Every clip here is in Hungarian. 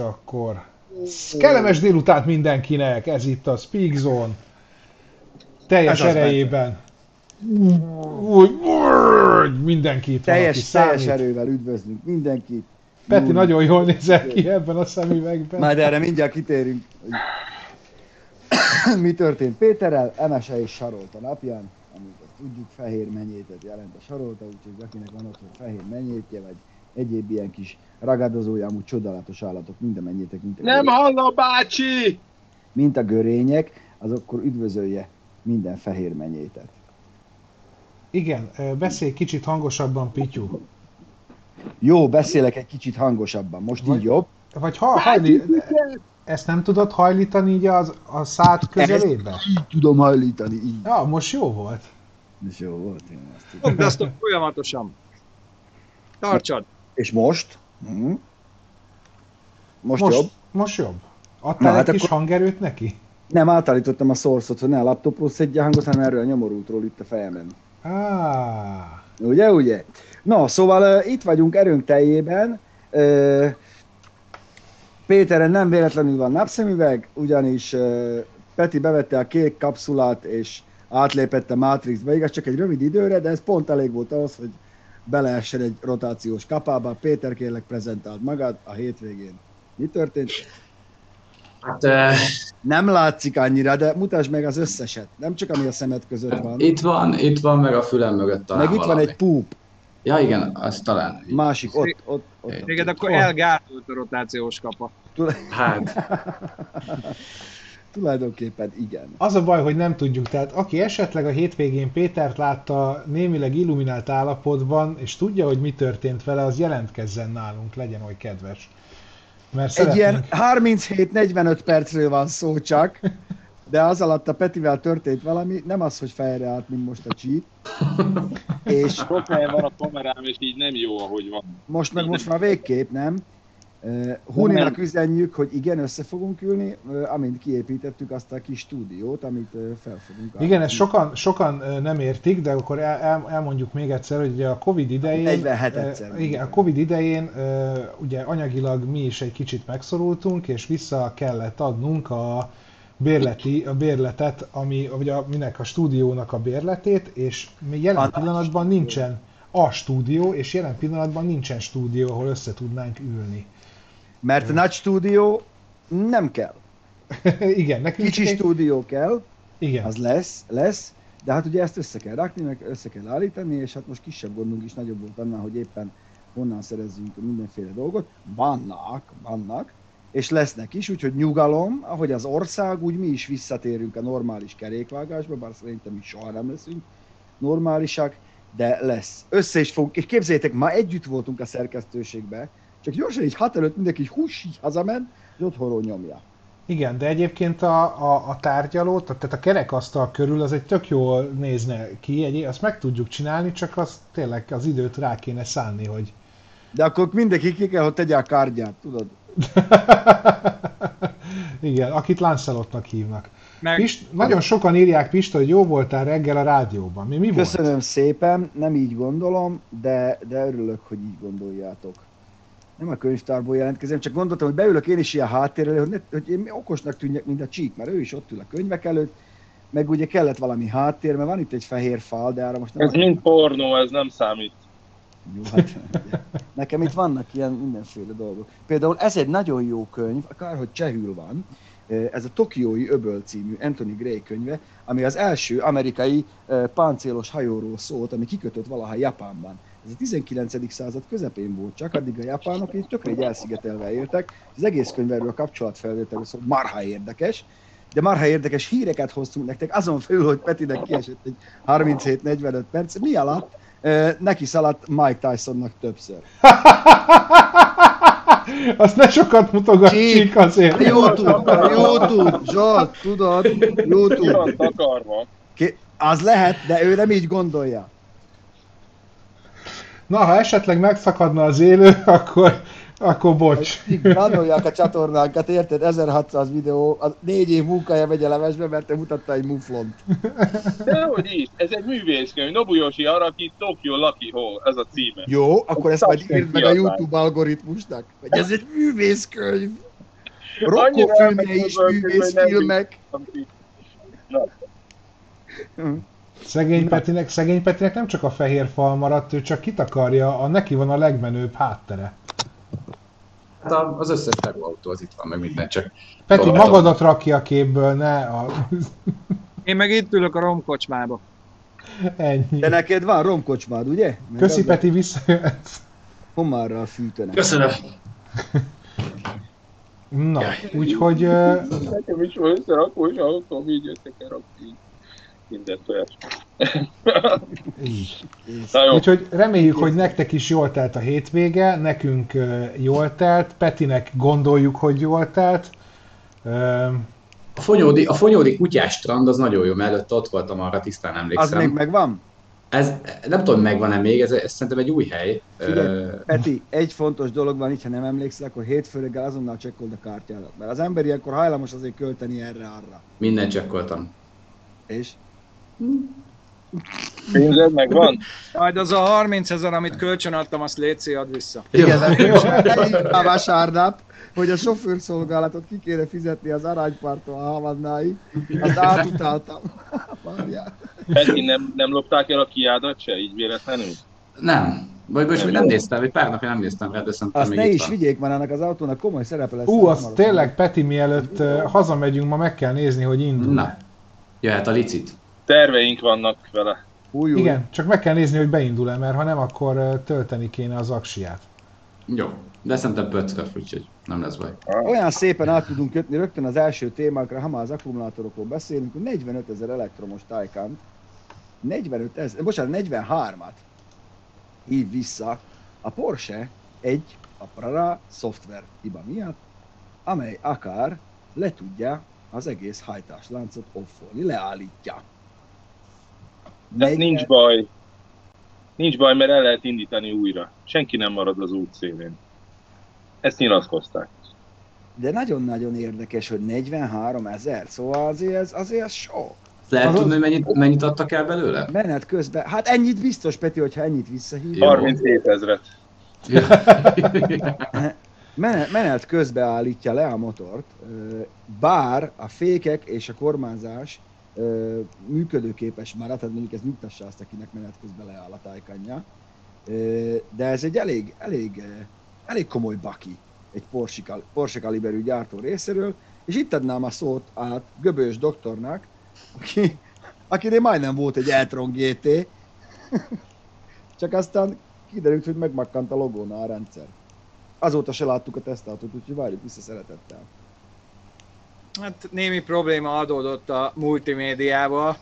Akkor... Kellemes délután mindenkinek, ez itt a Speak Zone. Teljes Ez erejében. Úgy, mindenki van, aki Teljes, teljes számít. erővel üdvözlünk mindenkit. Peti nagyon jól nézel ki ebben a szemüvegben. Majd erre mindjárt kitérünk. Mi történt Péterrel, Emese és Sarolta napján, amit tudjuk, fehér menyétet jelent a Sarolta, úgyhogy akinek van otthon fehér menyétje, vagy egyéb ilyen kis ragadozója, amúgy csodálatos állatok, mind a menyétek, mint a, Nem hallom, bácsi! mint a görények, az akkor üdvözölje minden fehér menyétet. Igen, beszélj kicsit hangosabban, Pityu. Jó, beszélek egy kicsit hangosabban, most Vagy- így jobb. Vagy ha, hajli, ezt nem tudod hajlítani így az, a szád közelébe? Így tudom hajlítani, így. Ja, most jó volt. És jó volt, én azt tudom. Fogd azt a folyamatosan. Tartsad. És most? Hm? Most, Most, jobb? most jobb. Adtál Na, egy hát kis akkor- hangerőt neki? Nem, átállítottam a source hogy ne a laptopról szedje hangot, hanem erről a nyomorultról itt a fejemen. Ah, Ugye, ugye? Na, szóval uh, itt vagyunk erőnk teljében. Uh, Péteren nem véletlenül van napszemüveg, ugyanis uh, Peti bevette a kék kapszulát, és átlépett a Matrixba. Igaz, csak egy rövid időre, de ez pont elég volt ahhoz, hogy beleessen egy rotációs kapába. Péter kérlek prezentált magad a hétvégén. Mi történt? Hát uh, Nem látszik annyira, de mutasd meg az összeset. Nem csak ami a szemed között van. itt van, itt van, meg a fülem mögött talán meg itt van valami. egy púp. Ja igen, az talán. Másik, ott, ott, ott. Téged akkor elgátolt a rotációs kapa. Hát, Tulajdonképpen igen. az a baj, hogy nem tudjuk. Tehát aki esetleg a hétvégén Pétert látta némileg illuminált állapotban, és tudja, hogy mi történt vele, az jelentkezzen nálunk, legyen oly kedves. Mert Egy szeretnénk... ilyen 37-45 percről van szó csak, de az alatt a Petivel történt valami, nem az, hogy fejre állt, mint most a cheat, és Sok helyen van a kamerám, és így nem jó, ahogy van. most meg most már végképp, nem? Huninak üzenjük, hogy igen, össze fogunk ülni, amint kiépítettük azt a kis stúdiót, amit fel fogunk Igen, állítani. ezt sokan, sokan nem értik, de akkor el, el, elmondjuk még egyszer, hogy ugye a Covid idején... 47 ö, egyszer. Igen, a Covid idején ugye anyagilag mi is egy kicsit megszorultunk, és vissza kellett adnunk a bérleti, a bérletet, ami, vagy a, minek a stúdiónak a bérletét, és még jelen A- pillanatban nincsen a stúdió, és jelen pillanatban nincsen stúdió, ahol össze tudnánk ülni. Mert a nagy stúdió nem kell. igen, nekünk Kicsi egy- stúdió kell, Igen. az lesz, lesz, de hát ugye ezt össze kell rakni, meg össze kell állítani, és hát most kisebb gondunk is nagyobb volt annál, hogy éppen honnan szerezzünk mindenféle dolgot. Vannak, vannak, és lesznek is, úgyhogy nyugalom, ahogy az ország, úgy mi is visszatérünk a normális kerékvágásba, bár szerintem mi soha nem leszünk normálisak, de lesz. Össze is fogunk, és képzeljétek, ma együtt voltunk a szerkesztőségbe, csak gyorsan így hat előtt mindenki így hús, így hazament, és otthonról nyomja. Igen, de egyébként a, a, a tárgyaló, tehát a kerekasztal körül az egy tök jól nézne ki, egy, azt meg tudjuk csinálni, csak azt tényleg az időt rá kéne szánni, hogy... De akkor mindenki ki kell, hogy tegye a kártyát, tudod? Igen, akit Lancelotnak hívnak. Meg Pist, nagyon sokan írják Pista, hogy jó voltál reggel a rádióban. Mi, mi volt? Köszönöm szépen, nem így gondolom, de, de örülök, hogy így gondoljátok. Nem a könyvtárból jelentkezem, csak gondoltam, hogy beülök én is ilyen háttérrel, hogy, ne, hogy én okosnak tűnjek, mint a csík, mert ő is ott ül a könyvek előtt, meg ugye kellett valami háttér, mert van itt egy fehér fal, de arra most nem... ez mind pornó, ez nem számít. Jó, hát, ugye. Nekem itt vannak ilyen mindenféle dolgok. Például ez egy nagyon jó könyv, akárhogy csehül van, ez a Tokiói Öböl című Anthony Gray könyve, ami az első amerikai páncélos hajóról szólt, ami kikötött valaha Japánban. Ez a 19. század közepén volt csak, addig a japánok így tökre így elszigetelve éltek. Az egész könyv erről a kapcsolatfelvételről szól, marha érdekes, de marha érdekes híreket hoztunk nektek, azon felül, hogy Petinek kiesett egy 37-45 perc. Mi alatt? Neki szaladt Mike Tysonnak többször. Azt ne sokat mutogass, Csík. Csík, azért. YouTube, YouTube, Zsolt, tudod, Ki YouTube. van takarva? Ki- Az lehet, de ő nem így gondolja. Na, ha esetleg megszakadna az élő, akkor Akkor bocs. Granolják a csatornánkat, érted? 1600 videó, a négy év munkája megy a lemesbe, mert te mutatta egy muflont. Dehogy is, ez egy művészkönyv. Nobuyoshi Araki, Tokyo Lucky Hole, ez a címe. Jó, akkor ezt majd írd meg a. YouTube algoritmusnak, hogy ez egy művészkönyv. Annyira filmje is elmegyek, hogy nem művészfilmek. Szegény Na. Petinek, szegény Petinek nem csak a fehér fal maradt, ő csak kitakarja, a neki van a legmenőbb háttere. Hát az összes autó az itt van, meg minden, csak Peti, Tudom. magadat rakja a képből, ne a... Én meg itt ülök a romkocsmába. Ennyi. De neked van romkocsmád, ugye? Meg Köszi az a Peti, visszajöhetsz. Homárral fűtenek. köszönöm. Na, úgyhogy Nekem is van összerakós autóm, így össze kell rakni. így. Minden tojás. Na jó, Úgyhogy reméljük, hogy nektek is jól telt a hétvége, nekünk jól telt, Petinek gondoljuk, hogy jól telt. A fonyódi, a fonyódi kutyás strand az nagyon jó, mert előtt ott voltam, arra tisztán Az emlékszem. még megvan? Ez, nem tudom, megvan-e még, ez, ez szerintem egy új hely. Figyelj, Peti, egy fontos dolog van itt, ha nem emlékszel, akkor hétfő reggel azonnal csekkold a kártyádat. Mert az ember ilyenkor hajlamos azért költeni erre-arra. Minden csekkoltam. És? Pénzed megvan? Majd az a 30 ezer, amit kölcsön adtam, azt létszi, add vissza. Igen, eljött a vasárnap, hogy a sofőrszolgálatot ki kéne fizetni az aránypártól a Havannáig, azt átutáltam. Peti, nem, nem lopták el a kiádat se, így véletlenül? Nem. Vagy most Nem nem, néztem, egy pár napja nem néztem rá, de szerintem Azt ne is van. vigyék, mert annak az autónak komoly szerepe lesz. Ú, az tényleg, Peti, mielőtt hazamegyünk, ma meg kell nézni, hogy indul. Na, jöhet a licit. Terveink vannak vele. Új, új. Igen, csak meg kell nézni, hogy beindul-e, mert ha nem, akkor tölteni kéne az aksiát. Jó. De szerintem pöckös, úgyhogy nem lesz baj. Olyan szépen át tudunk kötni rögtön az első témákra, ha már az akkumulátorokról beszélünk, hogy 45 ezer elektromos Taycan, 45 ezer, bocsánat, 43-at hív vissza a Porsche egy a Prara szoftver hiba miatt, amely akár le tudja az egész hajtásláncot offolni, leállítja. De Negyven- nincs baj. Nincs baj, mert el lehet indítani újra. Senki nem marad az út szélén. Ezt nyilatkozták. De nagyon-nagyon érdekes, hogy 43 ezer, szóval azért ez, azért ez sok. Lehet tudni, hogy mennyit, mennyit adtak el belőle? Menet közben, hát ennyit biztos, Peti, hogyha ennyit visszahív. Jó. 37 ezret. Menet, menet közben állítja le a motort, bár a fékek és a kormányzás működőképes már, tehát mondjuk ez nyugtassa azt, akinek menet közben leáll a tájkanya. De ez egy elég, elég, elég komoly baki egy Porsche, Porsche kaliberű gyártó részéről, és itt adnám a szót át Göbős doktornak, aki, akinél majdnem volt egy e-tron GT, csak aztán kiderült, hogy megmakkant a logónál a rendszer. Azóta se láttuk a tesztautót, úgyhogy várjuk vissza szeretettel. Hát némi probléma adódott a multimédiával,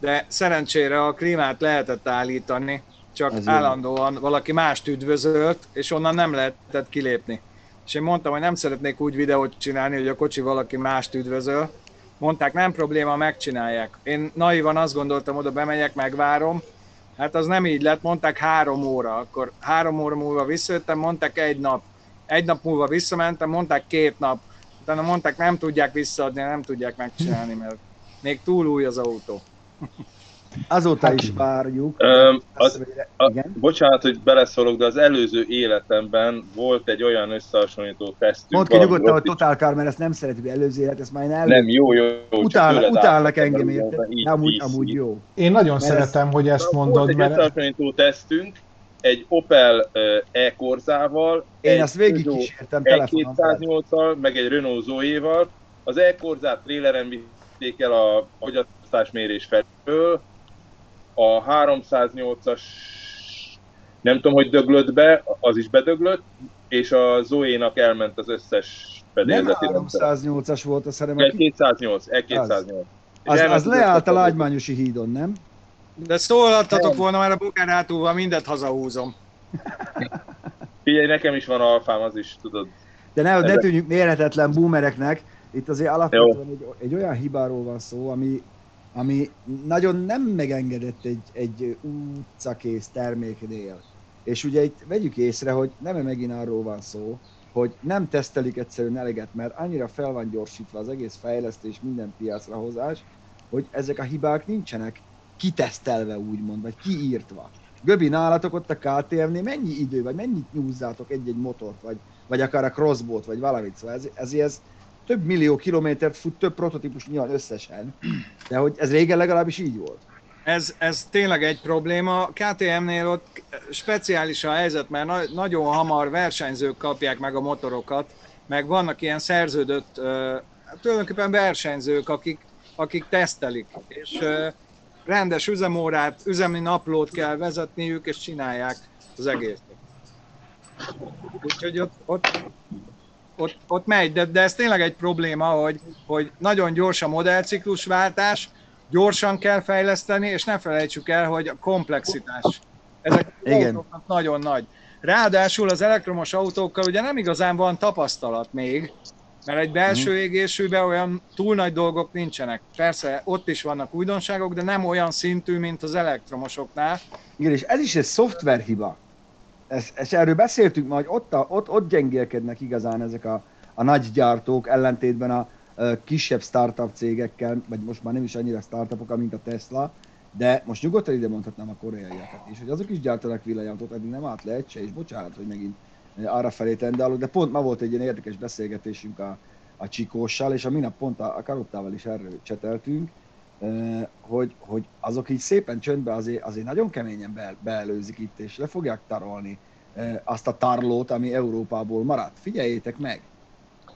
de szerencsére a klímát lehetett állítani, csak Ez jó. állandóan valaki mást üdvözölt, és onnan nem lehetett kilépni. És én mondtam, hogy nem szeretnék úgy videót csinálni, hogy a kocsi valaki mást üdvözöl. Mondták, nem probléma, megcsinálják. Én naivan azt gondoltam, oda bemegyek, megvárom. Hát az nem így lett, mondták három óra. Akkor három óra múlva visszajöttem, mondták egy nap. Egy nap múlva visszamentem, mondták két nap. Utána mondták, nem tudják visszaadni, nem tudják megcsinálni, mert még túl új az autó. Azóta Hát- is várjuk. Öm, az, a, Igen. bocsánat, hogy beleszólok, de az előző életemben volt egy olyan összehasonlító tesztünk. Mondd ki nyugodtan, hogy Total Car, mert ezt nem szeretjük előző élet, ezt már én el... Nem, jó, jó, jó. Utál, utálnak engem, De amúgy, amúgy jó. Én nagyon Mert szeretem, hogy ezt mondod, Volt egy mert összehasonlító tesztünk, egy Opel e-korzával, Én egy ezt végig Peugeot kísértem telefonon. tehát- 208-al, meg egy Renault Zoe-val. Az e-korzát tréleren vitték el a fogyasztásmérés felől, a 308-as nem tudom, hogy döglött be, az is bedöglött, és a Zoe-nak elment az összes Nem fedélzeti rendszer. 308-as volt, az a... Egy 208, egy 208. És Az, elment az leállt a Lágymányosi hídon, nem? De szólhattatok volna, mert a bukán hátulval mindet hazahúzom. Figyelj, nekem is van alfám, az is, tudod. De ne, ne tűnjünk méretetlen boomereknek. Itt azért alapvetően egy, egy olyan hibáról van szó, ami, ami nagyon nem megengedett egy, egy utcakész terméknél. És ugye itt vegyük észre, hogy nem megint arról van szó, hogy nem tesztelik egyszerűen eleget, mert annyira fel van gyorsítva az egész fejlesztés, minden piacra hozás, hogy ezek a hibák nincsenek kitesztelve úgymond, vagy kiírtva. Göbi, nálatok ott a KTM-nél mennyi idő, vagy mennyit nyúzzátok egy-egy motort, vagy, vagy akár a crossboat, vagy valamit, szóval ez, ezért ez több millió kilométert fut, több prototípus nyilván összesen, de hogy ez régen legalábbis így volt. Ez, ez tényleg egy probléma. KTM-nél ott speciális a helyzet, mert na- nagyon hamar versenyzők kapják meg a motorokat, meg vannak ilyen szerződött, uh, tulajdonképpen versenyzők, akik, akik tesztelik, és uh, rendes üzemórát, üzemi naplót kell vezetniük, és csinálják az egészet. Úgyhogy ott, ott, ott, ott megy, de, de ez tényleg egy probléma, hogy, hogy nagyon gyors a modellciklusváltás, gyorsan kell fejleszteni, és ne felejtsük el, hogy a komplexitás. Ezek Igen. nagyon nagy. Ráadásul az elektromos autókkal ugye nem igazán van tapasztalat még, mert egy belső égésűben olyan túl nagy dolgok nincsenek. Persze ott is vannak újdonságok, de nem olyan szintű, mint az elektromosoknál. Igen, és ez is egy szoftverhiba. Ez, és erről beszéltünk ma, hogy ott, a, ott, ott gyengélkednek igazán ezek a, a nagy gyártók, ellentétben a, ö, kisebb startup cégekkel, vagy most már nem is annyira startupok, mint a Tesla, de most nyugodtan ide mondhatnám a koreaiakat is, hogy azok is gyártanak villanyautót, eddig nem állt le egy se, és bocsánat, hogy megint arra felé tendálok, de pont ma volt egy ilyen érdekes beszélgetésünk a, a Csikóssal, és a minap pont a, a Karottával is erről cseteltünk, hogy, hogy azok így szépen csöndbe azért, azért nagyon keményen be, beelőzik itt, és le fogják tarolni azt a tarlót, ami Európából maradt. Figyeljétek meg!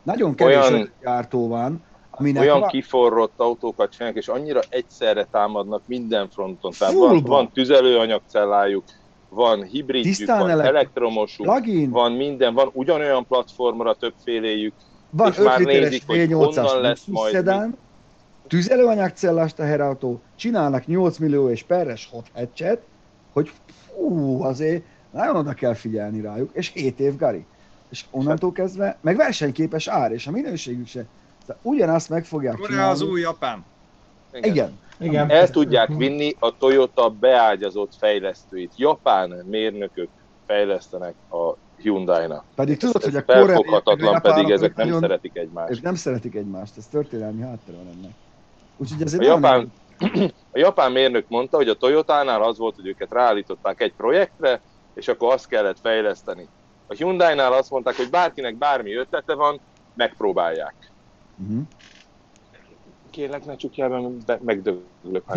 Nagyon kevés Olyan- gyártó van, aminek olyan van, kiforrott autókat csinálnak, és annyira egyszerre támadnak minden fronton. Tehát van, van tüzelőanyagcellájuk, van hibridjük, Tisztán van elektro- elektromosuk, plugin, van minden, van ugyanolyan platformra többféléjük, van és 5 már nézik, hogy V8-as honnan lesz majd szedán, tüzelőanyagcellás teherautó, csinálnak 8 millió és perres hot hatchet, hogy fú, azért nagyon oda kell figyelni rájuk, és 7 év gari. És onnantól kezdve, meg versenyképes ár, és a minőségük se. Tehát ugyanazt meg fogják Korea csinálni. az új Japán. Igen. Igen. El tudják vinni a Toyota beágyazott fejlesztőit. Japán mérnökök fejlesztenek a Hyundai-nak. Pedig tudod, Ez hogy a felfoghatatlan, pedig ezek nem nagyon- szeretik egymást. Ők nem szeretik egymást, ez történelmi háttere van ennek. Úgyhogy ez A japán, a japán mérnök mondta, hogy a Toyotánál az volt, hogy őket ráállították egy projektre, és akkor azt kellett fejleszteni. A Hyundai-nál azt mondták, hogy bárkinek bármi ötlete van, megpróbálják. Mhm. Kérlek, ne csukjál be, megdöglök.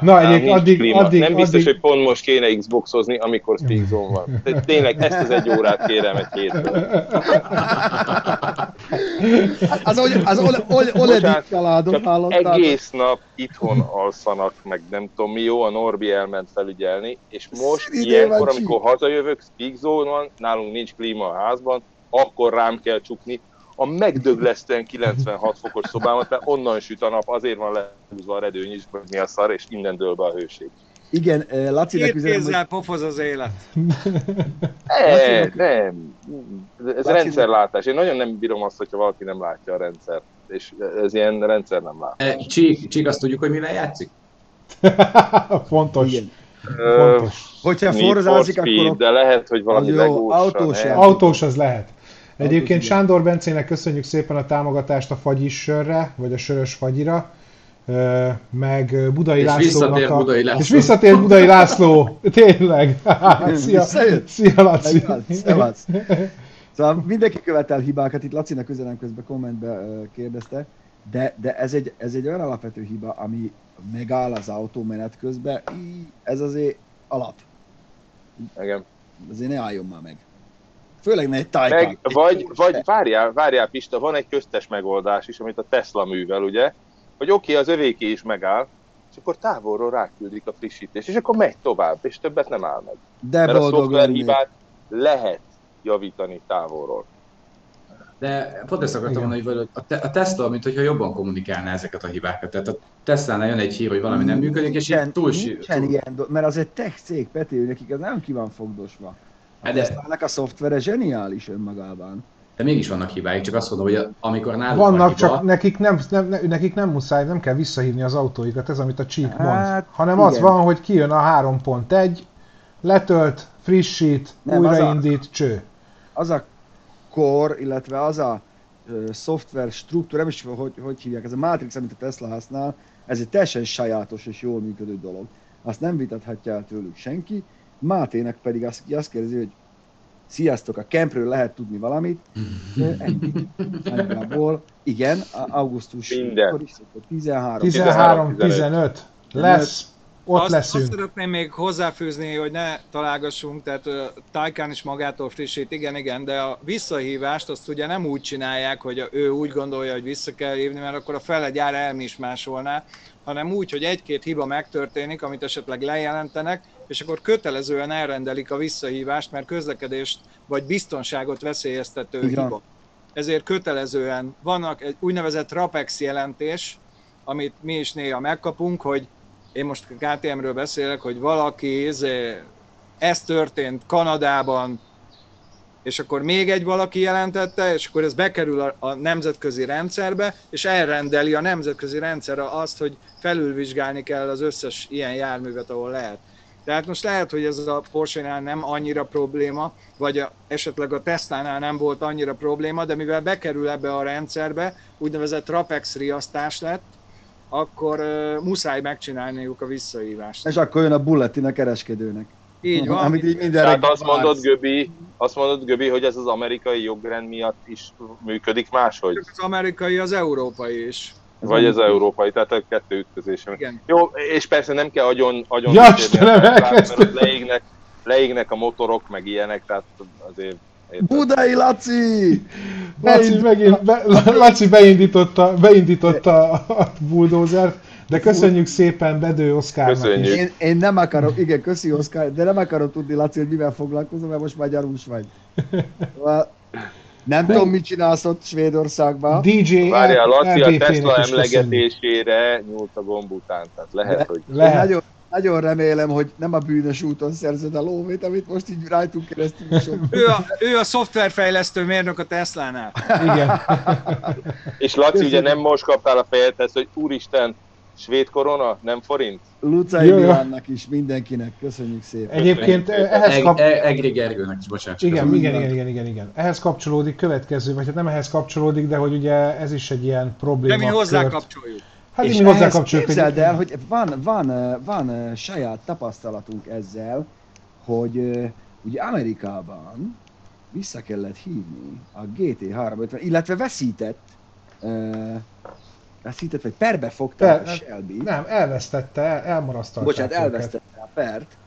Na, egyébként addig, klíma. addig, nem biztos, addig, hogy pont most kéne Xboxozni, amikor Speak Zone van. De tényleg ezt az egy órát kérem egy hétből. Az, az, az Ole- Ole- Oledik Bocsánat, családot Csak hallottál? egész nap itthon alszanak, meg nem tudom mi jó, a Norbi elment felügyelni, és most ilyenkor, amikor hazajövök, Speak Zone van, nálunk nincs klíma a házban, akkor rám kell csukni a megdöglesztően 96 fokos szobámat, mert onnan süt a nap, azért van lehúzva a redőny is, hogy mi a szar, és innen dől be a hőség. Igen, Két üzenem, hogy pofoz az élet. Ne, nem. Ez Laci- rendszerlátás. Én nagyon nem bírom azt, hogyha valaki nem látja a rendszert. És ez ilyen rendszer nem lát. E, Csík, Csík, azt tudjuk, hogy mivel játszik? fontos. igen. Fontos. Hogyha forzázik, Speed, akkor de lehet, hogy valami legósan. autós. Autós az lehet. Egyébként. Sándor Bencének köszönjük szépen a támogatást a fagyis sörre, vagy a sörös fagyira, meg Budai És Lászlónak visszatér a... Budai László. És visszatér Budai László, tényleg. Szia, szia Laci. Szevasz. Szóval mindenki követel hibákat, itt Lacinak üzenem közben kommentbe kérdezte, de, de ez, egy, ez egy olyan alapvető hiba, ami megáll az autó menet közben, Í, ez azért alap. Igen. Azért ne álljon már meg. Főleg ne egy Taycan. Meg, vagy, vagy várjál, várjál Pista, van egy köztes megoldás is, amit a Tesla művel, ugye? Hogy oké, okay, az övéké is megáll, és akkor távolról ráküldik a frissítést, és akkor megy tovább, és többet nem áll meg. De Mert a boldog lennék. hibát lehet javítani távolról. De pont ezt akartam Igen. mondani, hogy a, te- a Tesla, mint hogyha jobban kommunikálná ezeket a hibákat. Tehát a Tesla-nál jön egy hír, hogy valami nem működik, és Nincsen- túl, nincsen túl ilyen, do- mert az egy tech cég, Peti, nekik ez nem ki van fogdosva. Hát de- Tesla-nak a szoftvere zseniális önmagában. de mégis vannak hibáik, csak azt mondom, hogy amikor náluk van Vannak, hiba, csak nekik nem, nem, ne- nekik nem muszáj, nem kell visszahívni az autóikat, ez amit a Csík mond. Hát, Hanem az igen. van, hogy kijön a 3.1, letölt, frissít, Nem, az a- újraindít, cső. Az a core, illetve az a ö, szoftver struktúra, nem is hogy, hogy hívják, ez a Matrix, amit a Tesla használ, ez egy teljesen sajátos és jól működő dolog. Azt nem vitathatja el tőlük senki. Mátének pedig azt, azt kérdezi, hogy sziasztok, a campről lehet tudni valamit. Ö, Ennyi. Nagyjából, igen, augusztus Minden. mikor is szokott? 13. 13, 15. Lesz. Ott azt, leszünk. Azt szeretném még hozzáfűzni, hogy ne találgassunk, tehát uh, Tajkán is magától frissít, igen, igen, de a visszahívást azt ugye nem úgy csinálják, hogy a- ő úgy gondolja, hogy vissza kell hívni, mert akkor a fele gyár elmismásolná, hanem úgy, hogy egy-két hiba megtörténik, amit esetleg lejelentenek, és akkor kötelezően elrendelik a visszahívást, mert közlekedést vagy biztonságot veszélyeztető van. hiba. Ezért kötelezően vannak egy úgynevezett RAPEX jelentés, amit mi is néha megkapunk, hogy én most KTM-ről beszélek, hogy valaki, izé, ez történt Kanadában, és akkor még egy valaki jelentette, és akkor ez bekerül a, a nemzetközi rendszerbe, és elrendeli a nemzetközi rendszer azt, hogy felülvizsgálni kell az összes ilyen járművet, ahol lehet. Tehát most lehet, hogy ez a Porsche-nál nem annyira probléma, vagy a, esetleg a Tesla-nál nem volt annyira probléma, de mivel bekerül ebbe a rendszerbe, úgynevezett RAPEX riasztás lett, akkor uh, muszáj megcsinálniuk a visszahívást. És akkor jön a bulletin a kereskedőnek. Így van. Amit így minden Tehát azt mondod, vársz. Göbi, azt mondod, Göbi, hogy ez az amerikai jogrend miatt is működik máshogy? az amerikai, az európai is. Vagy az európai, tehát a kettő ütközés. Igen. Jó, és persze nem kell agyon, agyon Ja, Istenem, elkezdtem. ott leégnek, leégnek a motorok, meg ilyenek, tehát azért... érted? Budai Laci! Laci, megint, be, Laci beindította, beindította a bulldozert, de köszönjük szépen Bedő Oszkárnak Köszönjük. is. Én, én nem akarom, igen, köszi Oszkár, de nem akarom tudni, Laci, hogy mivel foglalkozom, mert most már gyarús vagy. Nem tudom, mit csinálsz ott Svédországban. DJ Várjál, Laci a Tesla emlegetésére nyúlt a gomb után, tehát lehet, hogy... Én Lehet. nagyon, nagyon remélem, hogy nem a bűnös úton szerzed a lóvét, amit most így rajtunk keresztül is Ő a, ő a szoftverfejlesztő mérnök a Tesla-nál. Igen. És Laci, ugye Köszönjük. nem most kaptál a fejedhez, hogy úristen, svéd korona, nem forint? Lucai jó. Milánnak is, mindenkinek, köszönjük szépen. Egyébként ehhez kap... E- Egri Gergőnek is, bocsánat. Igen, igen, igen, igen, igen, igen. Ehhez kapcsolódik következő, vagy hát nem ehhez kapcsolódik, de hogy ugye ez is egy ilyen probléma. De mi hozzá kapcsoljuk. Hát és mi hozzá kapcsoljuk. képzeld el, hogy van, van, van saját tapasztalatunk ezzel, hogy ugye Amerikában vissza kellett hívni a GT350, illetve veszített, veszített, vagy perbe fogták Per- a Shelby. Nem, elvesztette, el, elmarasztalták Bocsánat, őket. elvesztette a pert,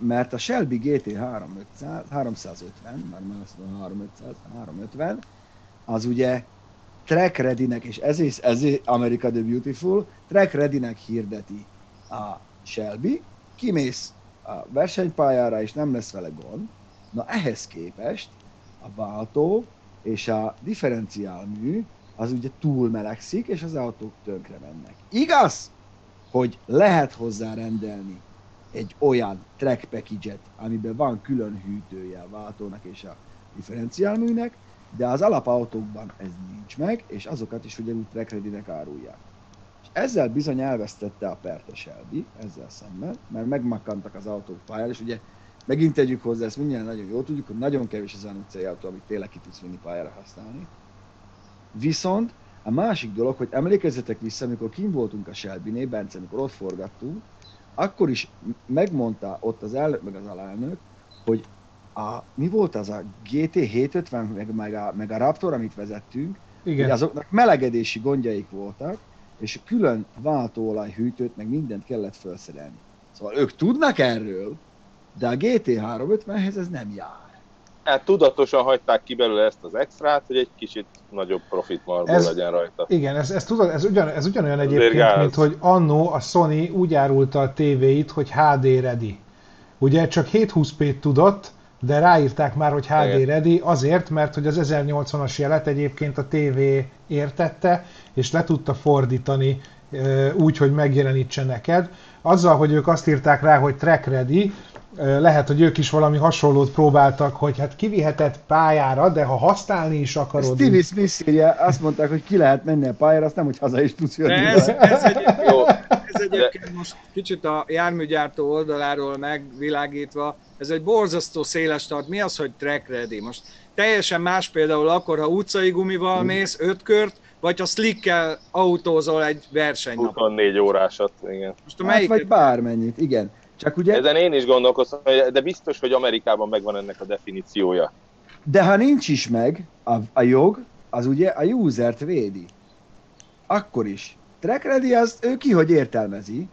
mert a Shelby GT 300, 350, már már azt mondom 3500, 350, az ugye track ready-nek, és ezért, ezért America the Beautiful, track ready-nek hirdeti a Shelby, kimész a versenypályára, és nem lesz vele gond. Na ehhez képest a váltó és a differenciálmű az ugye túl melegszik, és az autók tönkre mennek. Igaz, hogy lehet hozzá rendelni egy olyan track package-et, amiben van külön hűtője a váltónak és a differenciálműnek, de az alapautókban ez nincs meg, és azokat is ugyanúgy track ready-nek árulják. És ezzel bizony elvesztette a pert a Shelby, ezzel szemben, mert megmakkantak az autók pályán, és ugye megint tegyük hozzá, ezt mindjárt nagyon jól tudjuk, hogy nagyon kevés az utcai autó, amit tényleg ki tudsz vinni pályára használni. Viszont a másik dolog, hogy emlékezzetek vissza, amikor kim voltunk a Shelby-nél, Bence, amikor ott forgattunk, akkor is megmondta ott az elnök, meg az alelnök, hogy a, mi volt az a GT 750, meg, meg, a, meg a Raptor, amit vezettünk, Igen. azoknak melegedési gondjaik voltak, és külön váltóolaj hűtőt, meg mindent kellett felszerelni. Szóval ők tudnak erről, de a GT350-hez ez nem jár. Hát tudatosan hagyták ki belőle ezt az extrát, hogy egy kicsit nagyobb profit marból Ez- legyen rajta. Igen, ez, ez, tudod, ez, ugyan, ez ugyanolyan egyébként, gáz. mint hogy annó a Sony úgy árulta a tévéit, hogy HD ready. Ugye csak 720p tudott, de ráírták már, hogy HD Igen. ready azért, mert hogy az 1080-as jelet egyébként a tévé értette, és le tudta fordítani úgy, hogy megjelenítse neked. Azzal, hogy ők azt írták rá, hogy track ready, lehet, hogy ők is valami hasonlót próbáltak, hogy hát kivihetett pályára, de ha használni is akarod, Stevie Smith írja, azt mondták, hogy ki lehet menni a pályára, azt nem, hogy haza is tudsz jönni. Ez, ez, egy, Jó, ez egyébként most kicsit a járműgyártó oldaláról megvilágítva, ez egy borzasztó széles tart. Mi az, hogy track ready? Most teljesen más például akkor, ha utcai gumival mész öt kört, vagy ha slickkel autózol egy versenynapon. 24 órásat, igen. Most a Hát, melyik vagy bármennyit, igen. Csak ugye, Ezen én is gondolkoztam, de biztos, hogy Amerikában megvan ennek a definíciója. de ha nincs is meg a, a jog, az ugye a usert védi. Akkor is. Track ready az ő ki hogy értelmezi.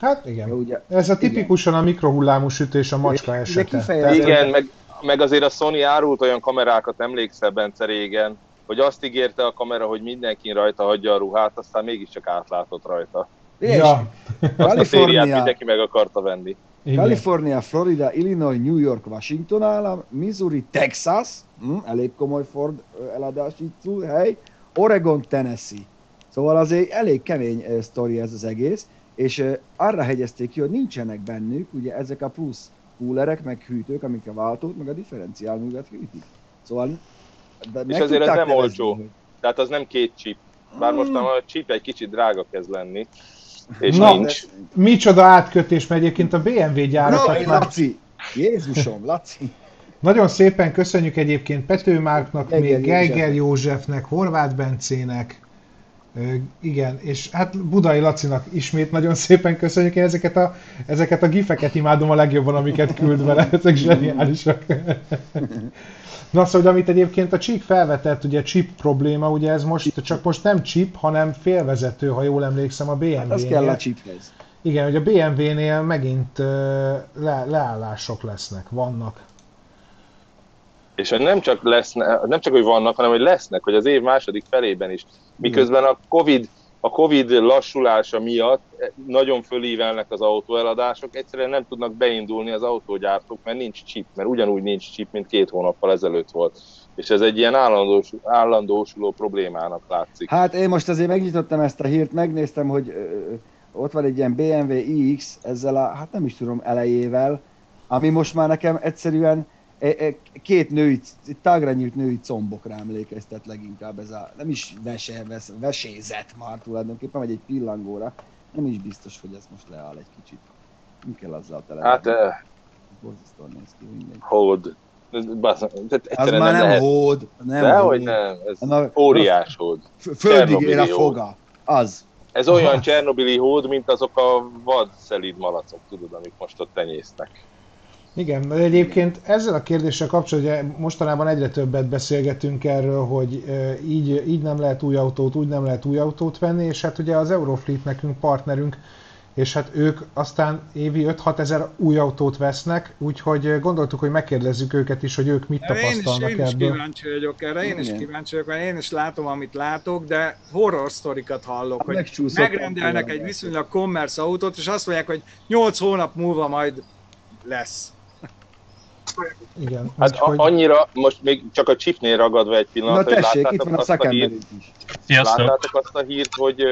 Hát Ja, igen. ugye, Ez a tipikusan a mikrohullámú sütés a macska esete. Igen, meg, meg azért a Sony árult olyan kamerákat, emlékszel Bence régen, hogy azt ígérte a kamera, hogy mindenki rajta hagyja a ruhát, aztán mégiscsak átlátott rajta. És Ja, Kalifornia, mindenki meg akarta venni. igen. Kalifornia, Florida, Illinois, New York, Washington állam, Missouri, Texas, hm, elég komoly Ford eladási hely, Oregon, Tennessee. Szóval azért elég kemény uh, sztori ez az egész, és uh, arra hegyezték ki, hogy nincsenek bennük ugye ezek a plusz coolerek, meg hűtők, amik a váltót, meg a differenciálművet hűtik. Szóval de meg azért ez nem nevezni, olcsó. hogy- Tehát az nem két chip. Bár most már a chip egy kicsit drága kezd lenni. És Na, nincs. Micsoda átkötés, mert egyébként a BMW gyárakat No, már Laci! Jézusom, Laci! Nagyon szépen köszönjük egyébként Pető Márknak, Geiger még Geiger Józsefnek. Horváth Bencének, igen, és hát Budai Lacinak ismét nagyon szépen köszönjük, én ezeket a, ezeket a gifeket imádom a legjobban, amiket küld vele, ezek zseniálisak. Na szóval, amit egyébként a Csík felvetett, ugye chip probléma, ugye ez most csak most nem chip, hanem félvezető, ha jól emlékszem a Hát az kell a BMW-nél. chiphez. Igen, hogy a BMW-nél megint le, leállások lesznek, vannak. És hogy nem csak, leszne, nem csak, hogy vannak, hanem hogy lesznek, hogy az év második felében is. Miközben a Covid, a Covid lassulása miatt nagyon fölívelnek az autóeladások, egyszerűen nem tudnak beindulni az autógyártók, mert nincs chip, mert ugyanúgy nincs chip, mint két hónappal ezelőtt volt. És ez egy ilyen állandós, állandósuló problémának látszik. Hát én most azért megnyitottam ezt a hírt, megnéztem, hogy ott van egy ilyen BMW iX ezzel a, hát nem is tudom, elejével, ami most már nekem egyszerűen két női, tágra nyílt női combokra emlékeztet leginkább ez a, nem is vese, vesz, vesézet már tulajdonképpen, vagy egy pillangóra. Nem is biztos, hogy ez most leáll egy kicsit. Mi kell azzal tele? Hát, Borzasztóan néz ki mindegy. hold. Basz, tehát Az már nem lehet. hód, nem Dehogy nem, ez Na, óriás hód. Földig ér a foga. Az. Ez olyan Csernobili hód, mint azok a vad szelíd malacok, tudod, amik most ott tenyésztek. Igen, de egyébként ezzel a kérdéssel kapcsolatban mostanában egyre többet beszélgetünk erről, hogy így, így nem lehet új autót, úgy nem lehet új autót venni, és hát ugye az Eurofleet nekünk partnerünk, és hát ők aztán évi 5-6 ezer új autót vesznek, úgyhogy gondoltuk, hogy megkérdezzük őket is, hogy ők mit Én is, tapasztalnak én is ebből. kíváncsi vagyok erre, én is kíváncsi vagyok, mert én is látom, amit látok, de horror sztorikat hallok, Hát hogy megrendelnek egy viszonylag commerce autót, és azt mondják, hogy 8 hónap múlva majd lesz. Igen, Hát a, annyira, most még csak a chipnél ragadva egy Na pillanat, hogy tessék, itt láttátok van a azt a hírt, szakemberünk is. Sziasztok! láttátok azt a hírt, hogy,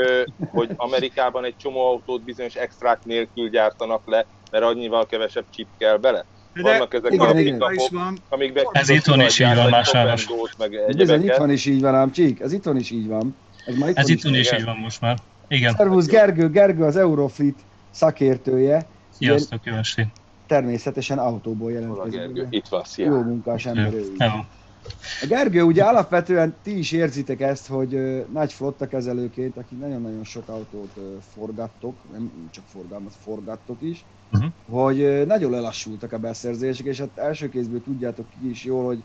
hogy Amerikában egy csomó autót bizonyos extrák nélkül gyártanak le, mert annyival kevesebb chip kell bele. De Vannak ezek igen, a igen. is pikapok, van. amikben Ez itthon is így van, más meg itt egyebeket. van is így van ám, Csík, ez itthon is így van. Ez már Ez itthon is igen. így van most már. Igen, Szervusz Gergő, Gergő az Eurofleet szakértője, sziasztok, jó estét! Természetesen autóból jelentkezik. Gergő? ugye? Itt van, Jó szia. munkás ember ő. A Gergő, ugye alapvetően ti is érzitek ezt, hogy ö, nagy flotta kezelőként, akik nagyon-nagyon sok autót ö, forgattok, nem csak forgalmaz, forgattok is, Mhm. hogy ö, nagyon lelassultak a beszerzések, és hát első kézből tudjátok ki is jól, hogy,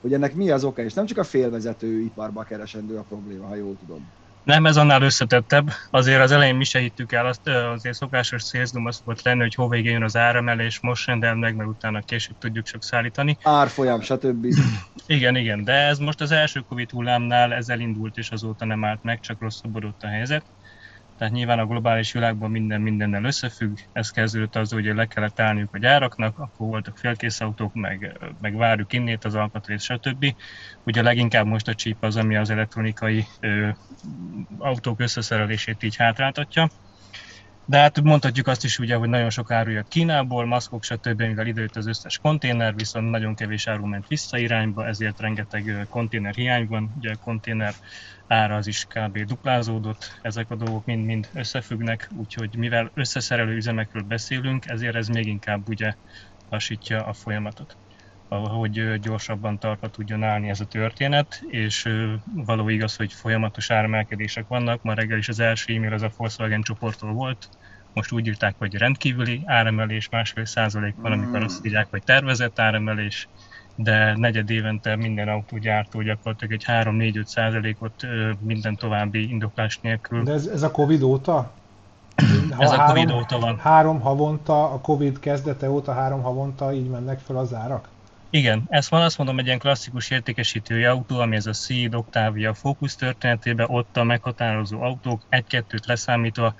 hogy ennek mi az oka, és nem csak a félvezető iparba keresendő a probléma, ha jól tudom. Nem, ez annál összetettebb. Azért az elején mi se hittük el, azt, azért szokásos szélzdum az volt lenni, hogy hovégén jön az áremelés, most rendel meg, meg utána később tudjuk csak szállítani. Árfolyam, stb. Igen, igen, de ez most az első Covid hullámnál ezzel indult, és azóta nem állt meg, csak rosszabbodott a helyzet. Tehát nyilván a globális világban minden mindennel összefügg, ez kezdődött az, hogy le kellett állniuk a gyáraknak, akkor voltak félkész autók, meg, meg várjuk innét az alkatrész, stb. Ugye leginkább most a chip az, ami az elektronikai ö, autók összeszerelését így hátráltatja. De hát mondhatjuk azt is ugye, hogy nagyon sok áru jött Kínából, maszkok, stb. mivel időt az összes konténer, viszont nagyon kevés áru ment vissza irányba, ezért rengeteg konténer hiány van. Ugye a konténer ára az is kb. duplázódott, ezek a dolgok mind-mind összefüggnek, úgyhogy mivel összeszerelő üzemekről beszélünk, ezért ez még inkább ugye lassítja a folyamatot hogy gyorsabban tartva tudjon állni ez a történet, és való igaz, hogy folyamatos áremelkedések vannak. Ma reggel is az első e-mail az a Volkswagen csoporttól volt, most úgy írták, hogy rendkívüli áremelés, másfél százalék van, amikor azt írják, hogy tervezett áremelés, de negyed évente minden autógyártó gyakorlatilag egy 3-4-5 százalékot minden további indoklás nélkül. De ez, ez a Covid óta? Ha ez a Covid óta van. Három havonta, a Covid kezdete óta három havonta így mennek fel az árak? Igen, ezt van, azt mondom, egy ilyen klasszikus értékesítői autó, ami ez a Seed, Octavia, Focus történetében, ott a meghatározó autók egy-kettőt leszámítva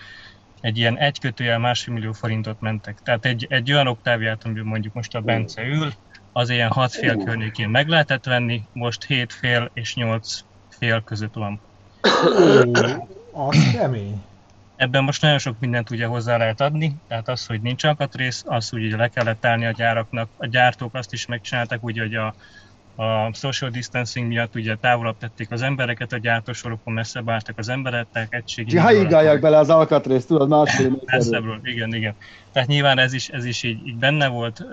egy ilyen egy kötőjel másfél millió forintot mentek. Tehát egy, egy olyan Octaviát, amiben mondjuk most a Bence ül, az ilyen 6 fél környékén meg lehetett venni, most 7 fél és 8 fél között van. Ó, az kemény. Ebben most nagyon sok mindent ugye hozzá lehet adni, tehát az, hogy nincs alkatrész, az, hogy le kellett állni a gyáraknak, a gyártók azt is megcsináltak, ugye, hogy a, a social distancing miatt ugye távolabb tették az embereket, a gyártósorokon messzebb álltak az emberek, tehát egységi... Hajigálják bele az alkatrészt, tudod, másfél Messzebbről, igen, igen. Tehát nyilván ez is, ez is így, így benne volt,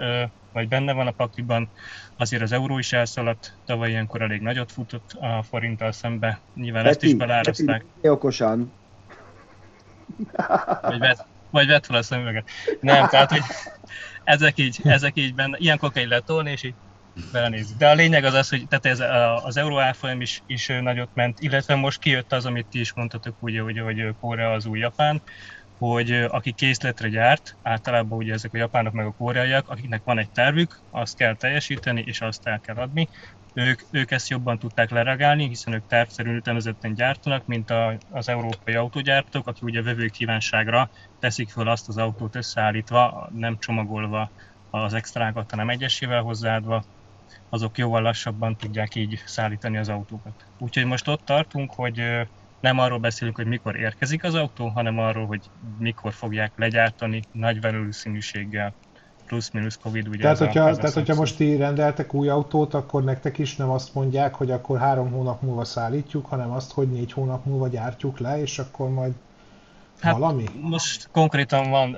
vagy benne van a pakliban, azért az euró is elszaladt, tavaly ilyenkor elég nagyot futott a forinttal szembe, nyilván Peti, ezt is belárazták. Okosan, vagy vett, vagy vett fel a szemüveget. Nem, tehát, hogy ezek így, ezek így benne, ilyenkor kell lehet tolni, és így belenézni. De a lényeg az az, hogy tehát ez az euró árfolyam is, is nagyot ment, illetve most kijött az, amit ti is mondtatok, ugye, hogy, hogy Korea az új Japán, hogy aki készletre gyárt, általában ugye ezek a japánok meg a koreaiak, akiknek van egy tervük, azt kell teljesíteni, és azt el kell adni ők, ők ezt jobban tudták leregálni, hiszen ők tervszerűen ütemezetten gyártanak, mint a, az európai autógyártók, akik ugye vevő kívánságra teszik föl azt az autót összeállítva, nem csomagolva az extrákat, hanem egyesével hozzáadva, azok jóval lassabban tudják így szállítani az autókat. Úgyhogy most ott tartunk, hogy nem arról beszélünk, hogy mikor érkezik az autó, hanem arról, hogy mikor fogják legyártani nagy valószínűséggel plusz-minusz Covid ugye. Tehát, hogyha, a, tehát hogyha most ti rendeltek új autót, akkor nektek is nem azt mondják, hogy akkor három hónap múlva szállítjuk, hanem azt, hogy négy hónap múlva gyártjuk le, és akkor majd hát valami? Most konkrétan van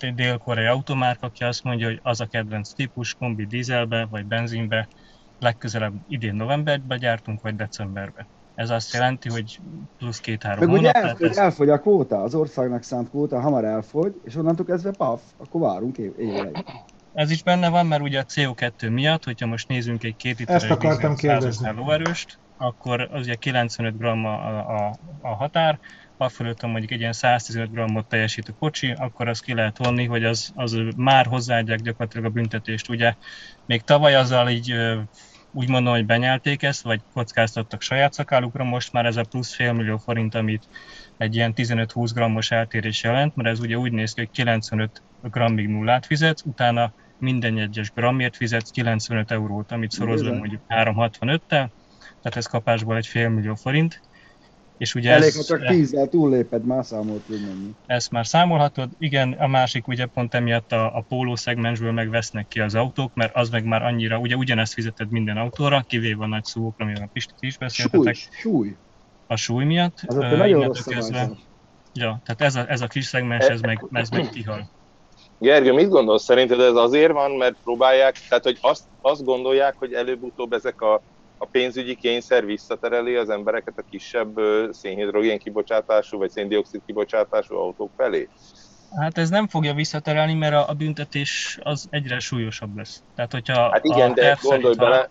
uh, dél-koreai automárk, aki azt mondja, hogy az a kedvenc típus, kombi dízelbe vagy benzinbe, legközelebb idén novemberben gyártunk, vagy decemberben. Ez azt jelenti, hogy plusz két-három Meg ugye elfogy, ez... elfogy a kvóta, az országnak szánt kvóta hamar elfogy, és onnantól kezdve paf, akkor várunk év, évre. Ez is benne van, mert ugye a CO2 miatt, hogyha most nézzünk egy két literes Ezt akartam kérdezni. lóerőst, akkor az ugye 95 g a, a, a határ, a fölött, mondjuk egy ilyen 115 g-ot teljesít a kocsi, akkor azt ki lehet vonni, hogy az, az már hozzáadják gyakorlatilag a büntetést. Ugye még tavaly azzal így úgy mondom, hogy benyelték ezt, vagy kockáztattak saját szakálukra, most már ez a plusz fél millió forint, amit egy ilyen 15-20 grammos eltérés jelent, mert ez ugye úgy néz ki, hogy 95 grammig nullát fizetsz, utána minden egyes grammért fizetsz 95 eurót, amit szorozva mondjuk 365-tel, tehát ez kapásból egy fél millió forint, és ugye Elég, ez, ha csak tízzel túlléped, már számolt menni. Ezt már számolhatod. Igen, a másik ugye pont emiatt a, a póló szegmensből megvesznek ki az autók, mert az meg már annyira, ugye ugyanezt fizeted minden autóra, kivéve a nagy szókra, amivel a Pistit is beszéltetek. Súly, súly. A súly miatt. Az uh, nagyon rossz közben, Ja, tehát ez a, ez a kis szegmens, ez meg, ez meg kihal. Gergő, mit gondolsz? Szerinted ez azért van, mert próbálják, tehát hogy azt, azt gondolják, hogy előbb-utóbb ezek a a pénzügyi kényszer visszatereli az embereket a kisebb szénhidrogén kibocsátású vagy széndiokszid kibocsátású autók felé? Hát ez nem fogja visszaterelni, mert a, a büntetés az egyre súlyosabb lesz. Tehát, hogyha hát igen, de gondolj bele,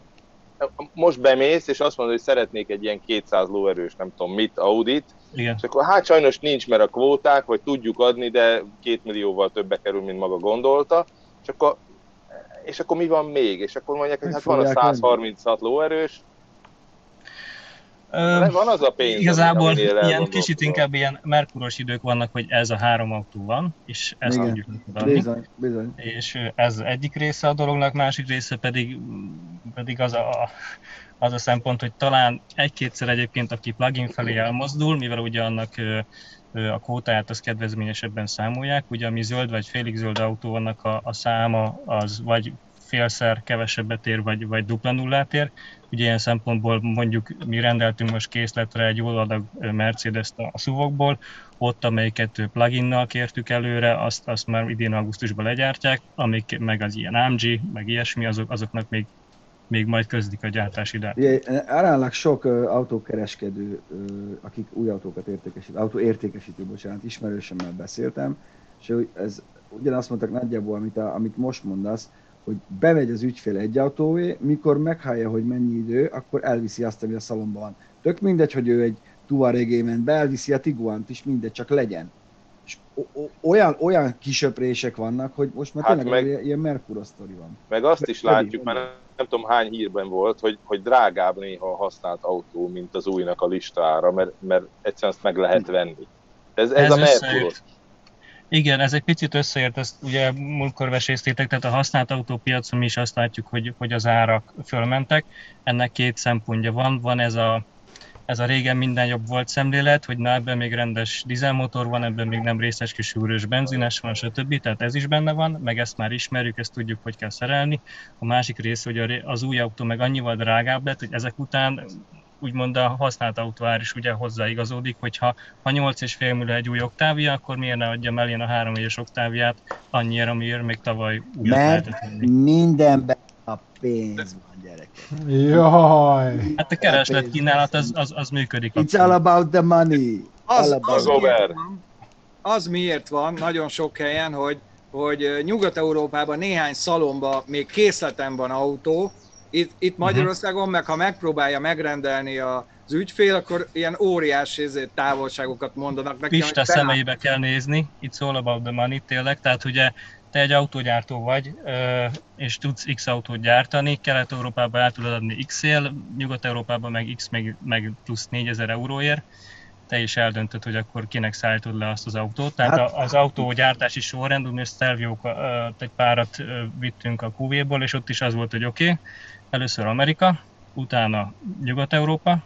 most bemész, és azt mondod, hogy szeretnék egy ilyen 200 lóerős, nem tudom mit, Audit, igen. és akkor hát sajnos nincs, mert a kvóták, vagy tudjuk adni, de két millióval többe kerül, mint maga gondolta, és akkor és akkor mi van még? És akkor mondják, hogy hát van a 136 lóerős, Ö, van az a pénz, Igazából ilyen kicsit inkább ilyen merkuros idők vannak, hogy ez a három autó van, és ezt Igen, tudjuk adni. Bizony, bizony. És ez egyik része a dolognak, másik része pedig, pedig az, a, az a szempont, hogy talán egy-kétszer egyébként, aki plugin felé elmozdul, mivel ugye annak a kvótáját az kedvezményesebben számolják. Ugye ami zöld vagy félig zöld autó, annak a, a száma az vagy félszer kevesebbet ér, vagy, vagy dupla nullát ér. Ugye ilyen szempontból mondjuk mi rendeltünk most készletre egy jó adag Mercedes-t a szuvokból, ott amelyiket pluginnal kértük előre, azt, azt már idén augusztusban legyártják, amik meg az ilyen AMG, meg ilyesmi, azok, azoknak még még majd közdik a gyártási dát. Aránylag sok uh, autókereskedő, akik új autókat értékesít, autó értékesítő, bocsánat, ismerősömmel beszéltem, és ez ugyanazt mondtak nagyjából, amit, a, amit most mondasz, hogy bemegy az ügyfél egy autóvé, mikor meghallja, hogy mennyi idő, akkor elviszi azt, ami a szalomban van. Tök mindegy, hogy ő egy Tuaregé ment be, elviszi a Tiguant is, mindegy, csak legyen. És olyan, olyan kisöprések vannak, hogy most már hát tényleg meg, ilyen Mercury sztori van. Meg azt is látjuk, mert nem tudom hány hírben volt, hogy, hogy drágább néha a használt autó, mint az újnak a listára, mert, mert egyszerűen azt meg lehet venni. Ez, ez, ez a Mercury. Igen, ez egy picit összeért, ezt ugye múltkor veséztétek, tehát a használt autópiacon mi is azt látjuk, hogy, hogy az árak fölmentek. Ennek két szempontja van. Van ez a, ez a régen minden jobb volt szemlélet, hogy na ebben még rendes dízelmotor van, ebben még nem részes kis úrős benzines van, stb. Tehát ez is benne van, meg ezt már ismerjük, ezt tudjuk, hogy kell szerelni. A másik rész, hogy az új autó meg annyival drágább lett, hogy ezek után úgymond a használt autóár is ugye hozzáigazódik, hogyha ha 8,5 millió egy új oktávia, akkor miért ne adjam el én a 3 éves oktáviát annyira, amiért még tavaly újat Mert mindenben a pénz van, gyerek. Jaj! Hát a kereslet kínálat az, az, az működik. It's all about the money. Az, all az, miért van, az miért van nagyon sok helyen, hogy, hogy Nyugat-Európában néhány szalomba még készleten van autó, itt, itt mhm. Magyarországon meg, ha megpróbálja megrendelni a, az ügyfél, akkor ilyen óriási ezért távolságokat mondanak nekem. Pista szemeibe kell nézni, itt all about the money tényleg, tehát ugye te egy autógyártó vagy, és tudsz X autót gyártani, Kelet-Európában el tudod adni X-él, Nyugat-Európában meg X meg, meg plusz 4000 euróért, te is eldöntöd, hogy akkor kinek szállítod le azt az autót. Tehát hát, az autógyártási sorrend, mi Stelvio egy párat vittünk a QV-ból, és ott is az volt, hogy oké, okay, először Amerika, utána Nyugat-Európa,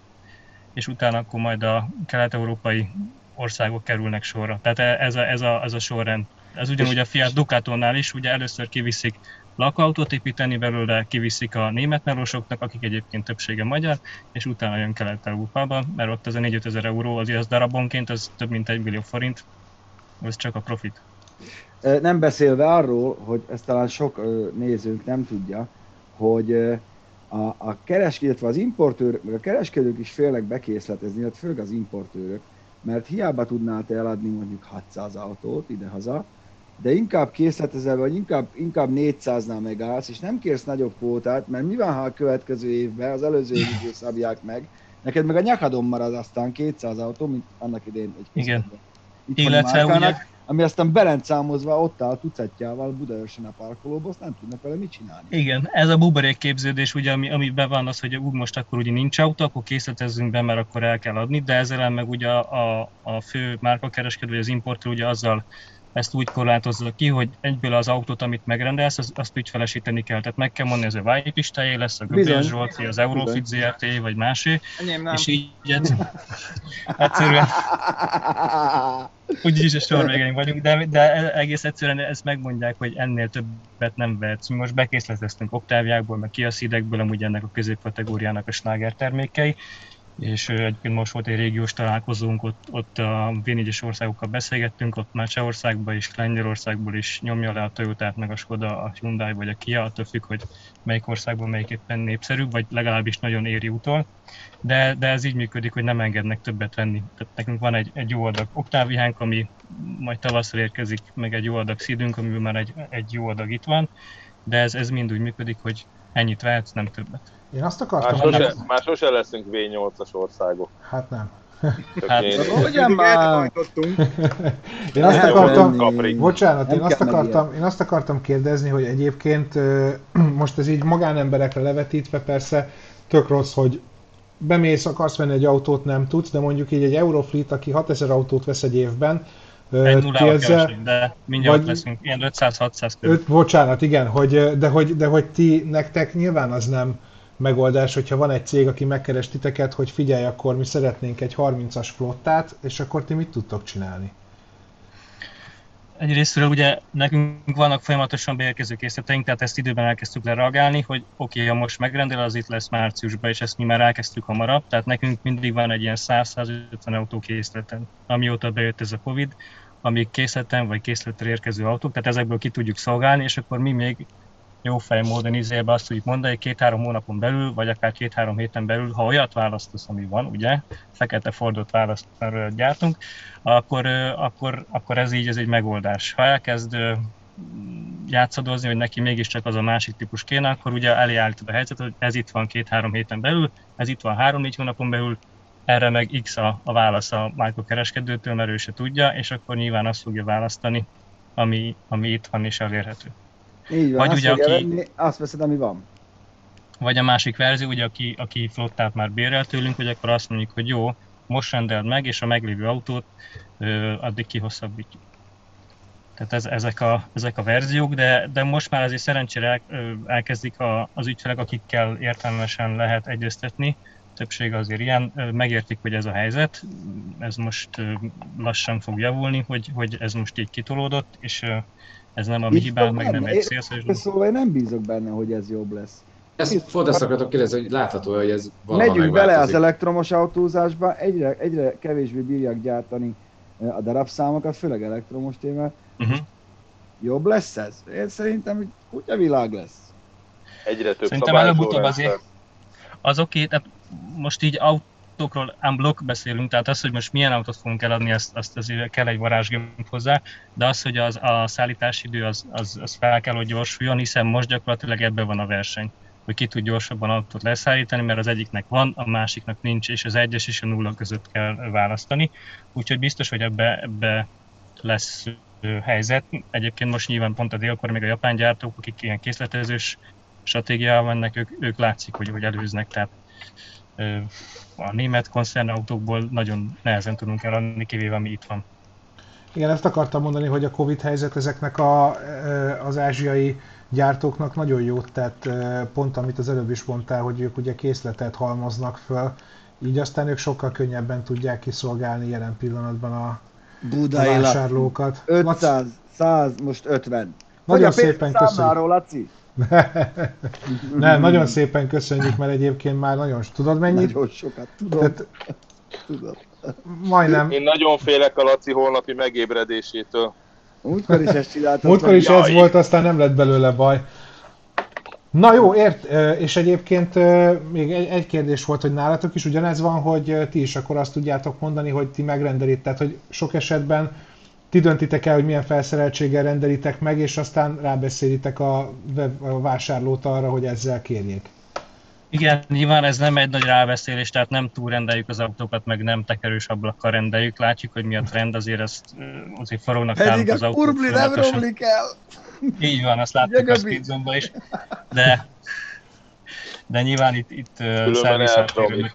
és utána akkor majd a kelet-európai országok kerülnek sorra. Tehát e- ez a, ez a, ez a sorrend. Ez ugyanúgy a Fiat Ducatónál is, ugye először kiviszik lakautót építeni belőle, kiviszik a német melósoknak, akik egyébként többsége magyar, és utána jön Kelet-Európába, mert ott az a 4 ezer euró az, az darabonként, az több mint egy millió forint, ez csak a profit. Nem beszélve arról, hogy ezt talán sok nézőnk nem tudja, hogy a, a kereskedő, illetve az importőr, meg a kereskedők is félnek bekészletezni, hát főleg az importőrök, mert hiába tudnál te eladni mondjuk 600 autót idehaza, de inkább készletezel, vagy inkább, inkább 400-nál megállsz, és nem kérsz nagyobb kvótát, mert mi van, ha a következő évben az előző évig szabják meg, neked meg a nyakadon marad aztán 200 autó, mint annak idén egy Igen. Illetve ugye, ami aztán berencámozva ott áll tucatjával Budaörsön a parkolóban, azt nem tudnak vele mit csinálni. Igen, ez a buborék képződés, ugye, ami, amiben van az, hogy úgy most akkor ugye nincs autó, akkor készletezzünk be, mert akkor el kell adni, de ezzel meg ugye a, a, a fő márkakereskedő, az importőr ugye azzal ezt úgy korlátozza ki, hogy egyből az autót, amit megrendelsz, az, azt ügyfelesíteni kell. Tehát meg kell mondani, ez a Vájp Pistájé lesz, a Göbél Zsolti, az Eurofit ZRT, vagy másé. És így egyszerűen úgyis a sor végén vagyunk, de, de egész egyszerűen ezt megmondják, hogy ennél többet nem vehetsz. Mi most bekészleteztünk oktáviákból, meg kiaszidekből, amúgy ennek a középkategóriának a sláger termékei, és egyébként most volt egy régiós találkozónk, ott, ott a v országokkal beszélgettünk, ott már Csehországban és Lengyelországból is nyomja le a Toyota-t, meg a Skoda, a Hyundai vagy a Kia, attól függ, hogy melyik országban melyik éppen népszerűbb, vagy legalábbis nagyon éri utol. De, de ez így működik, hogy nem engednek többet venni. Tehát nekünk van egy, egy jó adag oktávihánk, ami majd tavasszal érkezik, meg egy jó adag szídünk, amiből már egy, egy jó adag itt van, de ez, ez mind úgy működik, hogy ennyit vehetsz, nem többet. Én azt akartam... Már sose, már sose leszünk V8-as országok. Hát nem. Hát, hogyan már? én azt akartam, bocsánat, én azt akartam, én azt akartam kérdezni, hogy egyébként most ez így magánemberekre levetítve persze tök rossz, hogy bemész, akarsz venni egy autót, nem tudsz, de mondjuk így egy Eurofleet, aki 6000 autót vesz egy évben, egy nullával de mindjárt vagy, leszünk, ilyen 500-600 körül. Öt, bocsánat, igen, hogy, de, hogy, de hogy ti, nektek nyilván az nem megoldás, hogyha van egy cég, aki megkeres titeket, hogy figyelj, akkor mi szeretnénk egy 30-as flottát, és akkor ti mit tudtok csinálni? Egyrésztről ugye nekünk vannak folyamatosan beérkező készleteink, tehát ezt időben elkezdtük lereagálni, hogy oké, okay, ha most megrendel, az itt lesz márciusban, és ezt mi már elkezdtük hamarabb, tehát nekünk mindig van egy ilyen 100-150 autó készleten, amióta bejött ez a Covid, amíg készleten vagy készletre érkező autók, tehát ezekből ki tudjuk szolgálni, és akkor mi még jó fej módon izélbe azt tudjuk mondani, hogy két-három hónapon belül, vagy akár két-három héten belül, ha olyat választasz, ami van, ugye, fekete Fordot választasz, gyártunk, akkor, akkor, akkor ez így ez egy megoldás. Ha elkezd játszadozni, hogy neki mégiscsak az a másik típus kéne, akkor ugye elé állítod a helyzetet, hogy ez itt van két-három héten belül, ez itt van három-négy hónapon belül, erre meg X a, a válasz a kereskedőtől, mert ő se tudja, és akkor nyilván azt fogja választani, ami, ami itt van és elérhető. Így van, vagy azt, ugye, aki, venni, azt veszed, ami van. Vagy a másik verzió, ugye, aki, aki flottát már bérel tőlünk, hogy akkor azt mondjuk, hogy jó, most rendeld meg, és a meglévő autót ö, addig kihosszabbítjuk. Tehát ez, ezek, a, ezek a verziók, de, de most már azért szerencsére el, elkezdik a, az ügyfelek, akikkel értelmesen lehet egyeztetni, többség azért ilyen, megértik, hogy ez a helyzet, ez most lassan fog javulni, hogy, hogy ez most így kitolódott, és ez nem a mi hibánk, meg nem egy szélszerűs Szóval én nem bízok benne, hogy ez jobb lesz. Ezt fontos akartok kérdezni, hogy látható, hogy ez valaha Megyünk bele az elektromos autózásba, egyre, egyre kevésbé bírják gyártani a darabszámokat, főleg elektromos témát. Uh-huh. Jobb lesz ez? Én szerintem, hogy úgy a világ lesz. Egyre több Szerintem előbb-utóbb azért az oké, tehát most így autókról unblock beszélünk, tehát az, hogy most milyen autót fogunk eladni, azt, azt azért kell egy varázsgép hozzá, de az, hogy az, a szállítási idő az, az, az fel kell, hogy gyorsuljon, hiszen most gyakorlatilag ebben van a verseny hogy ki tud gyorsabban autót leszállítani, mert az egyiknek van, a másiknak nincs, és az egyes és a nulla között kell választani. Úgyhogy biztos, hogy ebbe, ebbe lesz helyzet. Egyébként most nyilván pont a délkor még a japán gyártók, akik ilyen készletezős stratégiával mennek, ők, ők látszik, hogy, hogy előznek, tehát a német koncernautókból nagyon nehezen tudunk eladni, kivéve ami itt van. Igen, ezt akartam mondani, hogy a Covid helyzet ezeknek a, az ázsiai gyártóknak nagyon jót tett, pont amit az előbb is mondtál, hogy ők ugye készletet halmoznak föl, így aztán ők sokkal könnyebben tudják kiszolgálni jelen pillanatban a, Budai a vásárlókat. 500, 100, most 50. Nagyon szépen köszönjük. Laci? Nem, nagyon szépen köszönjük, mert egyébként már nagyon... Tudod mennyit? Nagyon sokat, tudom. Tehát, tudom. Majdnem. Én nagyon félek a Laci holnapi megébredésétől. Múltkor is ezt csináltam. Múltkor is ez volt, aztán nem lett belőle baj. Na jó, ért, és egyébként még egy, egy kérdés volt, hogy nálatok is ugyanez van, hogy ti is akkor azt tudjátok mondani, hogy ti megrendelitek, tehát hogy sok esetben ti döntitek el, hogy milyen felszereltséggel rendelitek meg, és aztán rábeszélitek a, a vásárlót arra, hogy ezzel kérjék. Igen, nyilván ez nem egy nagy rábeszélés, tehát nem túl rendeljük az autókat, meg nem tekerős ablakkal rendeljük. Látjuk, hogy mi a trend, azért ezt azért forognak nálunk az autók. Pedig nem romlik el! Így van, azt láttuk a speedzone is. De, de nyilván itt, itt szervizátérő,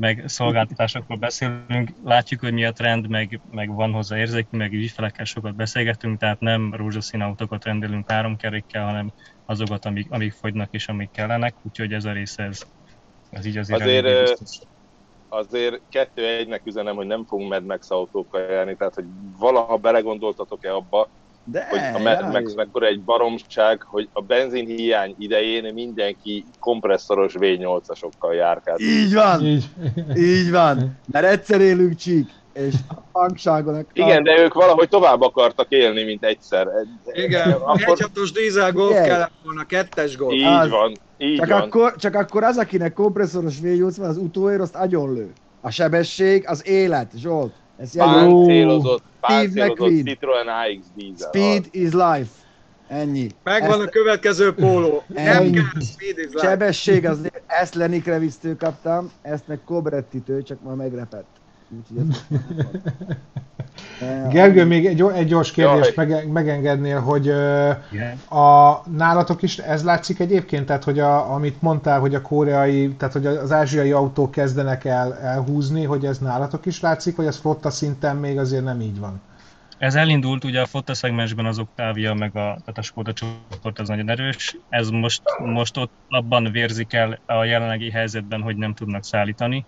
meg szolgáltatásokról beszélünk, látjuk, hogy mi a trend, meg, meg van hozzá érzékünk, meg ügyfelekkel sokat beszélgetünk, tehát nem rózsaszín autókat rendelünk három kerékkel, hanem azokat, amik, amik fogynak és amik kellenek, úgyhogy ez a része, ez, ez így azért Azért, azért kettő egynek üzenem, hogy nem fogunk Mad Max autókkal járni, tehát hogy valaha belegondoltatok-e abba, de, hogy a Mad Max mekkora egy baromság, hogy a benzin hiány idején mindenki kompresszoros V8-asokkal járkált. Így van, így, így van, mert egyszer élünk csík és a hangságon... Igen, de ők valahogy tovább akartak élni, mint egyszer. Igen, akkor... egyhatos dízel golf yeah. kellett volna, kettes golf. Így az, van, így csak van. Akkor, csak akkor az, akinek kompresszoros V8 van, az utóér, azt agyonlő. A sebesség, az élet, Zsolt. Ez páncélozott, páncélozott Citroen AX dízel. Speed is life. Ennyi. Megvan ezt, a következő póló. Nem kell, speed is life. Sebesség, az, ezt Lenny Krevisztől kaptam, ezt meg Cobretti-től, csak ma megrepett. Gergő, még egy, egy gyors kérdést mege, megengednél, hogy a, nálatok is ez látszik egyébként, tehát hogy a, amit mondtál, hogy a koreai, tehát hogy az ázsiai autók kezdenek el elhúzni, hogy ez nálatok is látszik, vagy ez flotta szinten még azért nem így van? Ez elindult ugye a Fotta szegmensben az Octavia, meg a, tehát a Skoda csoport az nagyon erős. Ez most, most ott abban vérzik el a jelenlegi helyzetben, hogy nem tudnak szállítani,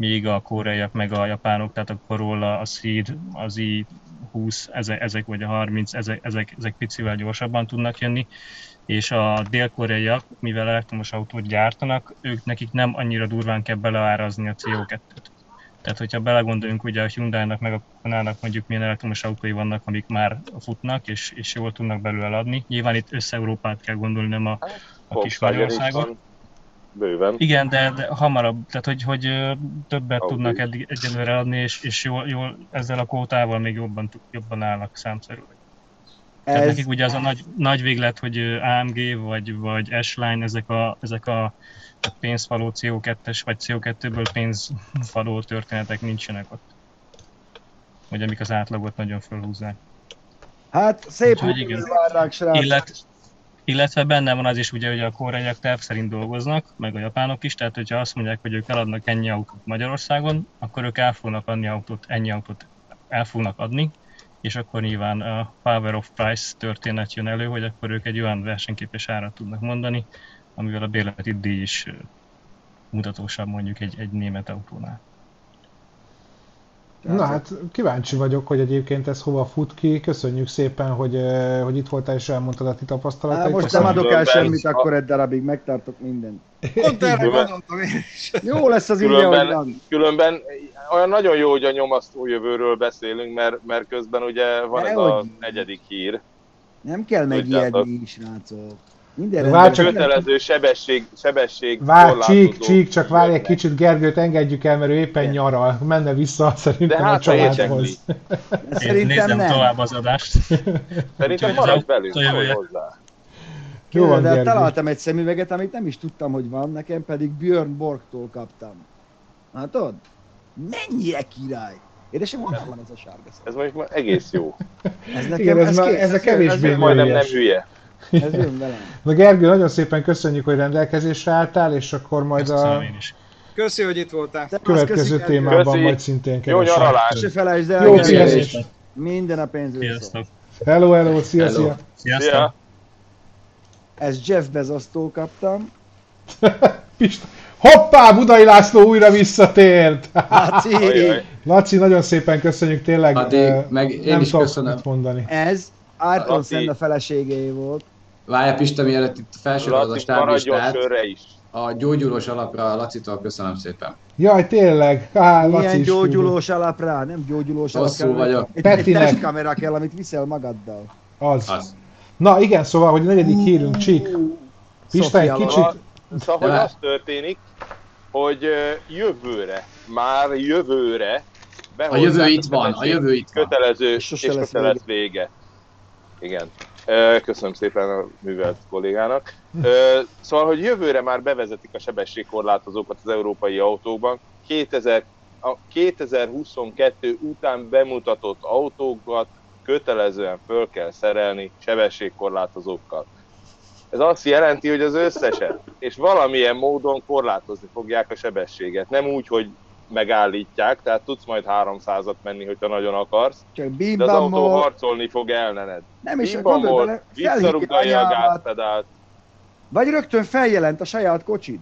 míg a koreaiak meg a japánok, tehát a Corolla, a Seed, az i20, ezek, ezek vagy a 30, ezek, ezek, ezek picivel gyorsabban tudnak jönni, és a dél-koreaiak, mivel elektromos autót gyártanak, ők nekik nem annyira durván kell beleárazni a CO2-t. Tehát, hogyha belegondoljunk, ugye a Hyundai-nak meg a Konának mondjuk milyen elektromos autói vannak, amik már futnak, és, és jól tudnak belőle adni. Nyilván itt össze-Európát kell gondolni, nem a, a kis Magyarországot. Bőven. Igen, de, de hamarabb, tehát hogy, hogy többet Audi. tudnak eddig, egyelőre adni, és, és jól, jól, ezzel a kótával még jobban, jobban állnak számszerűleg. Tehát Ez, nekik ugye az a nagy, nagy véglet, hogy AMG vagy, vagy S-Line, ezek a, ezek a pénzfaló CO2-es, vagy CO2-ből pénzfaló történetek nincsenek ott. Vagy amik az átlagot nagyon fölhúzzák. hát szép Úgyhogy igen. várnák, srácok. Illet, illetve benne van az is ugye, hogy a koreaiak terv szerint dolgoznak, meg a japánok is, tehát hogyha azt mondják, hogy ők eladnak ennyi autót Magyarországon, akkor ők el fognak adni autót, ennyi autót el fognak adni, és akkor nyilván a Power of Price történet jön elő, hogy akkor ők egy olyan versenyképes árat tudnak mondani, amivel a bérleti díj is mutatósabb mondjuk egy, egy német autónál. Na hát kíváncsi vagyok, hogy egyébként ez hova fut ki. Köszönjük szépen, hogy, eh, hogy itt voltál és elmondtad a ti Á, tapasztalatait. most nem adok el semmit, akkor egy darabig megtartok mindent. Pont erre gondoltam én is. Jó lesz az Különben- van. Különben olyan nagyon jó, hogy a nyomasztó jövőről beszélünk, mert, mert közben ugye van ez a Dehogy. negyedik hír. Nem kell megijedni, srácok. Minden Várj csak-. Kötelező sebesség, sebesség Várj, korlátozó csík, csík, csak várj egy kicsit, Gergőt engedjük el, mert ő éppen Igen. nyaral. Menne vissza szerintem De a hát, ha családhoz. Szerintem nézem nem. tovább az adást. Szerintem maradj az velünk, hozzá. Jó van, de találtam egy szemüveget, amit nem is tudtam, hogy van, nekem pedig Björn Borgtól kaptam. Látod? Mennyire király! Édesem, honnan van ez a sárga szem? Ez most már egész jó. Ez nekem, Igen, ez, már, kész, ez a kevésbé jön, Majdnem nem hülye. Ez jön velem. Na Gergő, nagyon szépen köszönjük, hogy rendelkezésre álltál, és akkor majd a. Köszi, hogy itt voltál. Te azt következő köszi, témában Köszi. majd szintén Jó keresünk. nyaralást! Se felejtsd el, Jó pihenést! minden a pénzről. Sziasztok! Hello, hello, szia, Hello. szia! Sziasztok! Szia! Ezt Jeff Bezostól kaptam. Pista. Hoppá, Budai László újra visszatért! Laci. Laci, nagyon szépen köszönjük, tényleg eh, meg én nem is tudok köszönöm. mit mondani. ez Laci. Senna feleségé volt. Várja Pista, mielőtt itt felsorolod a Laci, stáblistát, is. a gyógyulós alapra Lacitól köszönöm szépen. Jaj, tényleg! Á, Laci Milyen is gyógyulós alapra, nem gyógyulós alap Hosszú kell. vagyok. Egy, egy Petinek. testkamera kell, amit viszel magaddal. Az. Az. Na igen, szóval, hogy a negyedik hírünk, Csík. Pista, egy kicsit... Szóval, hogy az történik, hogy jövőre, már jövőre A jövő itt van, a jövő itt van. kötelező És és sose lesz vége. Igen. Köszönöm szépen a művelt kollégának. Ö, Szóval, hogy jövőre már bevezetik a sebességkorlátozókat az európai autókban. 2000, a 2022 után bemutatott autókat kötelezően föl kell szerelni sebességkorlátozókkal. Ez azt jelenti, hogy az összeset, és valamilyen módon korlátozni fogják a sebességet. Nem úgy, hogy megállítják, tehát tudsz majd 300-at menni, hogyha nagyon akarsz, Csak de az autó harcolni fog ellened. Nem is, gondolj bele, visszarugdalja a gázpedált, vagy rögtön feljelent a saját kocsid.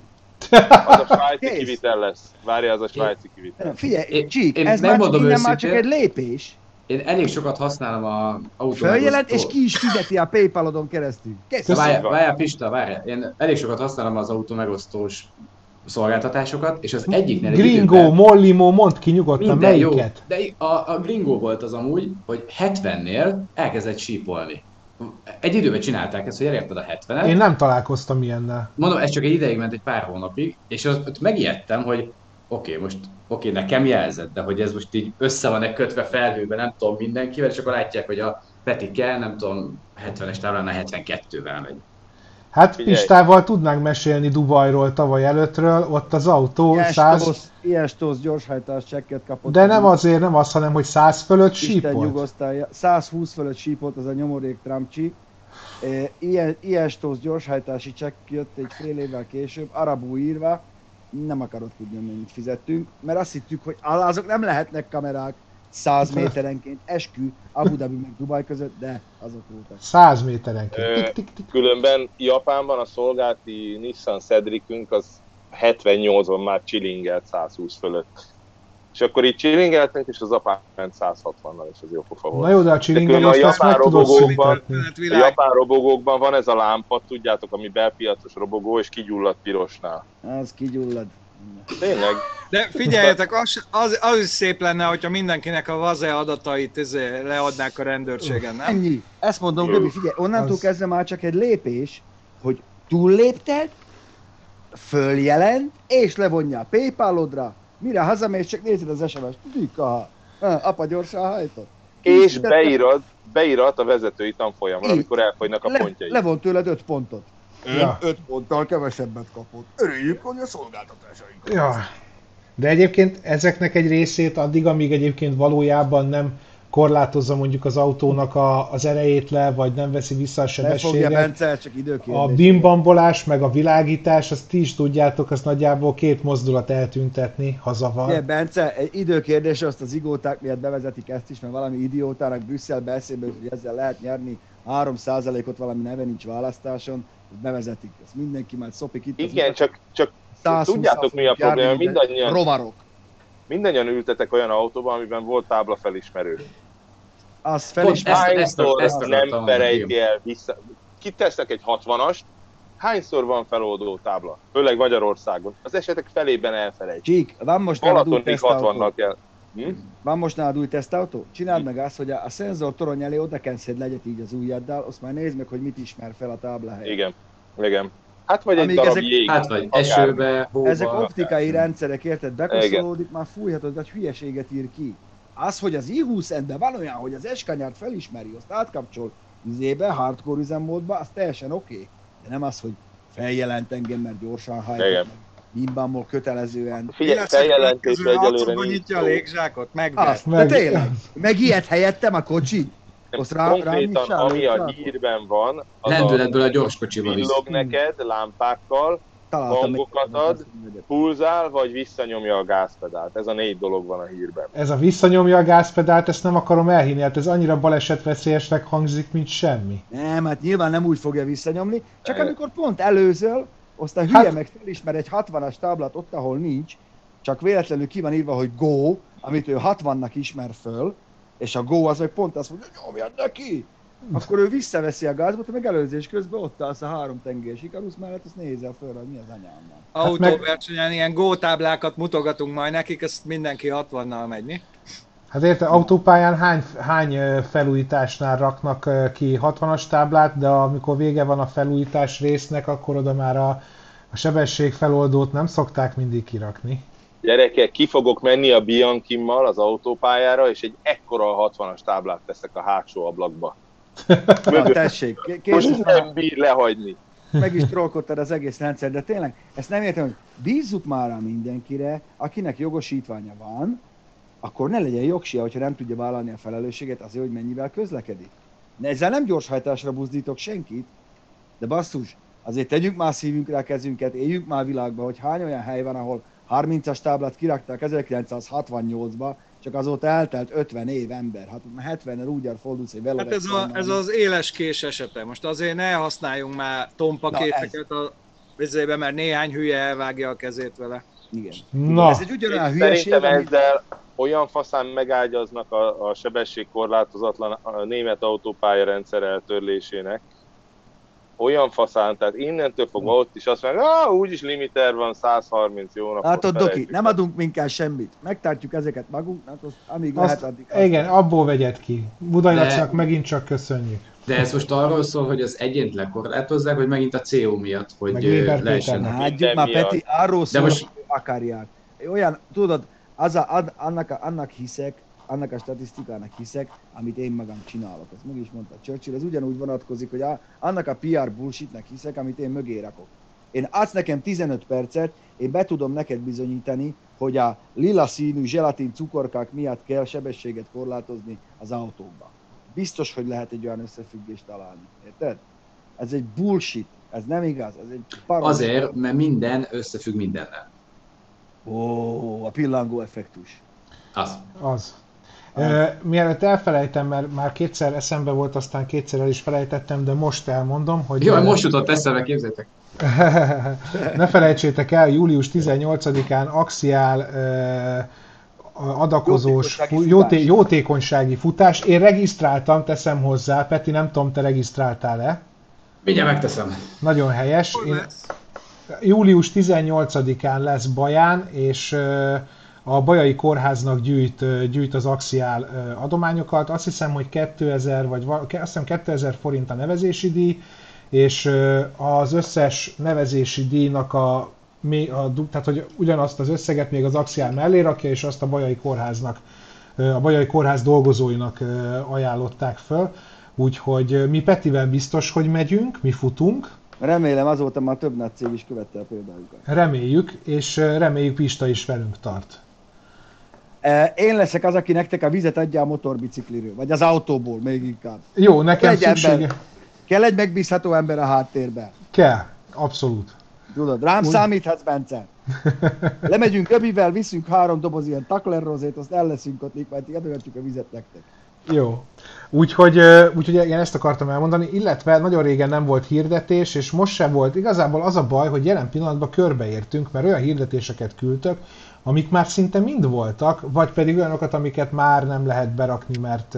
az a svájci Kész. kivitel lesz. Várja, az a svájci kivitel. Figyelj, Én- Csík, én ez már csak, megmondom innen már csak egy lépés. Én elég sokat használom a autó Feljelent, és ki is fizeti a Paypalodon keresztül. Várjál, várjál, Pista, várjál. Én elég sokat használom az autó megosztós szolgáltatásokat, és az egyiknél egy Gringo, időben- Mollimo, mondd ki nyugodtan, minden jó, melyiket. de a, a Gringo volt az amúgy, hogy 70-nél elkezdett sípolni. Egy időben csinálták ezt, hogy elérted a 70-et, Én nem találkoztam ilyennel. mondom, ez csak egy ideig ment, egy pár hónapig, és az, ott megijedtem, hogy oké, okay, most oké, okay, nekem jelzett, de hogy ez most így össze van-e kötve felhőben, nem tudom mindenkivel, és akkor látják, hogy a Petike, nem tudom, 70-es táblánál 72-vel megy. Hát Figyelj. Pistával tudnánk mesélni Dubajról tavaly előttről, ott az autó Ilyen 100, stósz, ilyen stósz gyorshajtás csekket kapott. de nem azért, nem az, hanem hogy 100 fölött Isten sípolt. nyugosztálja. 120 fölött sípolt az a nyomorék Tramcsi. E, Ilyen, ilyen stósz gyorshajtási csekk jött egy fél évvel később, arabú írva, nem akarod tudni, mennyit fizettünk, mert azt hittük, hogy azok nem lehetnek kamerák, 100 méterenként, eskü, Abu Dhabi meg Dubai között, de azok voltak. 100 méterenként. Tik, tik, tik. Különben Japánban a szolgálti Nissan Cedricünk az 78-on már chillingelt 120 fölött. És akkor itt chillingeltünk, és az apám ment 160-nal, és az jó pofa Na volt. jó, de a De csilingelést különben a azt meg robogókban-. Hát A japán robogókban van ez a lámpa, tudjátok, ami belpiacos robogó, és kigyulladt pirosnál. Az kigyullad. Tényleg? de figyeljetek, az, az, az is szép lenne, hogyha mindenkinek a vaze adatait izé, leadnák a rendőrségen, nem? Ennyi. Ezt mondom, Göbi, figyelj, onnantól Az- kezdve már csak egy lépés, hogy túllépted, följelent, és levonja a Paypalodra, mire hazamész, csak nézed az SMS-t, Dika, apa gyorsan hajtott. És beírod, beírod a vezetői tanfolyamra, amikor elfogynak a Le, pontjai. levont tőled 5 pontot. Ja. 5 ponttal kevesebbet kapott. Örüljük, hogy a szolgáltatásaink. Ja. De egyébként ezeknek egy részét addig, amíg egyébként valójában nem korlátozza mondjuk az autónak a, az erejét le, vagy nem veszi vissza a sebességet. Bence, csak időkérdés. A bimbambolás, meg a világítás, azt ti is tudjátok, az nagyjából két mozdulat eltüntetni hazaval. Ugye, Bence, egy időkérdés, azt az igóták miatt bevezetik ezt is, mert valami idiótának Brüsszelbe eszébe, hogy ezzel lehet nyerni 3%-ot valami neve nincs választáson, bevezetik. Ezt mindenki már szopik itt. Igen, csak, csak 120 tudjátok mi a probléma, mindannyian, Rovarok. mindannyian ültetek olyan autóban, amiben volt tábla felismerő. Az Pont felismer. ezt- Hányszor ezt akartam nem felejti el vissza. Kitesznek egy 60-ast, hányszor van feloldó tábla? Főleg Magyarországon. Az esetek felében elfelejt. Csík, van most tesztautó? 60-nak kell. Hm? Van most nálad új tesztautó? Csináld meg azt, hogy a, a szenzor torony elé oda kenszed legyet így az ujjaddal, azt már nézd meg, hogy mit ismer fel a tábla helyett. Igen. Igen. Hát vagy egy Amíg darab ezek- jég. Hát vagy akár. esőbe, hóba. Ezek optikai rendszerek, érted? Bekoszolódik, már fújhatod, vagy hülyeséget ír ki. Az, hogy az i20 de van olyan, hogy az eskanyát felismeri, azt átkapcsol üzébe, hardcore üzemmódba, az teljesen oké. Okay. De nem az, hogy feljelent engem, mert gyorsan Igen. hajtott, bimbamból kötelezően. Figyelj, Illetve feljelentésre egyelőre nyitja a légzsákot, megver. Azt, de Meg- tényleg. Meg ilyet helyettem a kocsi. Azt rá, rá Konkrétan, ami a hírben van, az a Lendületből a gyorskocsival is. villog neked lámpákkal, hangokat ad. pulzál, vagy visszanyomja a gázpedált. Ez a négy dolog van a hírben. Ez a visszanyomja a gázpedált, ezt nem akarom elhinni, hát ez annyira balesetveszélyesnek hangzik, mint semmi. Nem, hát nyilván nem úgy fogja visszanyomni, csak amikor pont előzöl, aztán hülye Hát- meg felismer egy 60-as táblát ott, ahol nincs, csak véletlenül ki van írva, hogy go, amit ő 60-nak ismer föl, és a go az meg pont azt mondja, hogy nyomjad neki! Akkor ő visszaveszi a gázba, te meg előzés közben ott állsz a három tengés Ikarusz mellett, azt nézel föl, hogy mi az anyámmal. Autóversenyen ilyen gótáblákat mutogatunk majd nekik, ezt mindenki 60-nal megy, mi? Hát érte, autópályán hány, hány felújításnál raknak ki 60-as táblát, de amikor vége van a felújítás résznek, akkor oda már a, a sebesség feloldót nem szokták mindig kirakni. Gyerekek, ki fogok menni a Biancimmal az autópályára, és egy ekkora 60-as táblát teszek a hátsó ablakba. Na, tessék, Most nem bír lehagyni. meg is trollkodtad az egész rendszer, de tényleg, ezt nem értem, hogy bízzuk már rá mindenkire, akinek jogosítványa van, akkor ne legyen jogsia, hogyha nem tudja vállalni a felelősséget azért, hogy mennyivel közlekedik. Ne, ezzel nem gyorshajtásra buzdítok senkit, de basszus, azért tegyük már szívünkre a kezünket, éljünk már világba, hogy hány olyan hely van, ahol 30-as táblát kirakták 1968-ba, csak azóta eltelt 50 év ember. Hát 70-en úgy jár fordulsz, hogy vele Hát ez, a, ez az éles kés esete. Most azért ne használjunk már tompaképeket a vizébe, mert néhány hülye elvágja a kezét vele. Igen. Na, Ez egy ugyanolyan hülyeség, Szerintem amit- ezzel olyan faszán megágyaznak a, a sebességkorlátozatlan a német autópálya rendszer eltörlésének, olyan faszán, tehát innentől fogva ott is azt mondják, ah, úgyis limiter van, 130 jó napot. Látod, Doki, nem el." adunk minket semmit. Megtartjuk ezeket magunknak, azt, amíg azt, lehet addig. igen, abból vegyed ki. Budai De- megint csak köszönjük. De ez most arról szól, hogy az egyént lekorlátozzák, vagy megint a CO miatt, hogy lehessen. Hagyjuk már. Peti, arról szól, most- hogy akarják. Olyan, tudod, az a, ad, annak, a, annak hiszek, annak a statisztikának hiszek, amit én magam csinálok. Ezt meg is mondta Churchill, ez ugyanúgy vonatkozik, hogy a, annak a PR bullshitnek hiszek, amit én mögé rakok. Én adsz nekem 15 percet, én be tudom neked bizonyítani, hogy a lila színű zselatin cukorkák miatt kell sebességet korlátozni az autókba. Biztos, hogy lehet egy olyan összefüggést találni. Érted? Ez egy bullshit. Ez nem igaz. Ez egy. Azért, mert minden összefügg mindennel. Ó, a pillangó effektus. Az. Az. Ö, Mielőtt elfelejtem, mert már kétszer eszembe volt, aztán kétszer el is felejtettem, de most elmondom, hogy... Jó, most jutott eszembe, képzeljétek. ne felejtsétek el, július 18-án Axiál uh, adakozós Jótékonysági futás. jóté- jótékonysági futás. Én regisztráltam, teszem hozzá. Peti, nem tudom, te regisztráltál-e? Mindjárt megteszem. Nagyon helyes. Én, július 18-án lesz Baján, és a Bajai Kórháznak gyűjt, gyűjt az Axiál adományokat. Azt hiszem, hogy 2000, vagy azt hiszem 2000 forint a nevezési díj, és az összes nevezési díjnak a, a tehát hogy ugyanazt az összeget még az Axiál mellé rakja, és azt a Bajai Kórháznak, a Bajai Kórház dolgozóinak ajánlották föl. Úgyhogy mi Petivel biztos, hogy megyünk, mi futunk, Remélem azóta már több nagy cég is követte a példájukat. Reméljük, és reméljük Pista is velünk tart. E, Én leszek az, aki nektek a vizet adja a motorbicikliről, vagy az autóból még inkább. Jó, nekem Egy szüksége ember. Kell egy megbízható ember a háttérben. kell, abszolút. Tudod, rám Úgy- számíthatsz, Bence. Lemegyünk Öbivel, viszünk három doboz ilyen takler rozét, azt elleszünk ott, majd ti adhatjuk a vizet nektek. Jó. Úgyhogy, úgyhogy én ezt akartam elmondani, illetve nagyon régen nem volt hirdetés, és most sem volt. Igazából az a baj, hogy jelen pillanatban körbeértünk, mert olyan hirdetéseket küldtök, amik már szinte mind voltak, vagy pedig olyanokat, amiket már nem lehet berakni, mert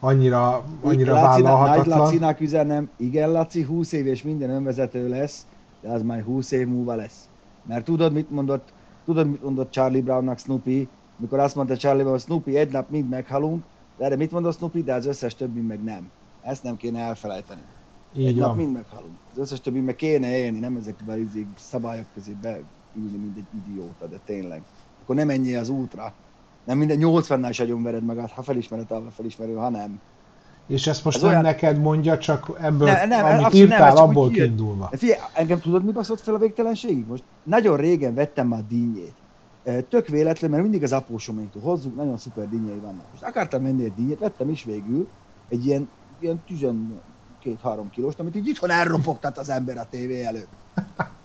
annyira, annyira Lacinak, Nagy vállalhatatlan. Lacinak üzenem, igen Laci, 20 év és minden önvezető lesz, de az majd 20 év múlva lesz. Mert tudod, mit mondott, tudod, mit mondott Charlie Brownnak Snoopy, mikor azt mondta Charlie Brown, Snoopy, egy nap mind meghalunk, de erre mit mondott Snoopy, de az összes többi meg nem. Ezt nem kéne elfelejteni. egy Így nap van. mind meghalunk. Az összes többi meg kéne élni, nem ezekbe az izé szabályok közé beülni, mint egy idióta, de tényleg. Akkor nem menjél az útra. Nem minden 80-nál is agyonvered magad, ha felismered, ha felismerő, ha nem. És ezt most Ez nem olyan- neked mondja, csak ebből, Ne- nem, amit nem, írtál, csak abból kiindulva. Figyelj, engem tudod, mi baszott fel a végtelenségig? Most nagyon régen vettem már dinnyét. Ö, Tök véletlen, mert mindig az apósoméktól hozzunk, nagyon szuper dinnyei vannak. Most akartam menni egy dinnyét, vettem is végül egy ilyen, ilyen 12-3 kilóst, amit így itthon elropogtat az ember a tévé előtt.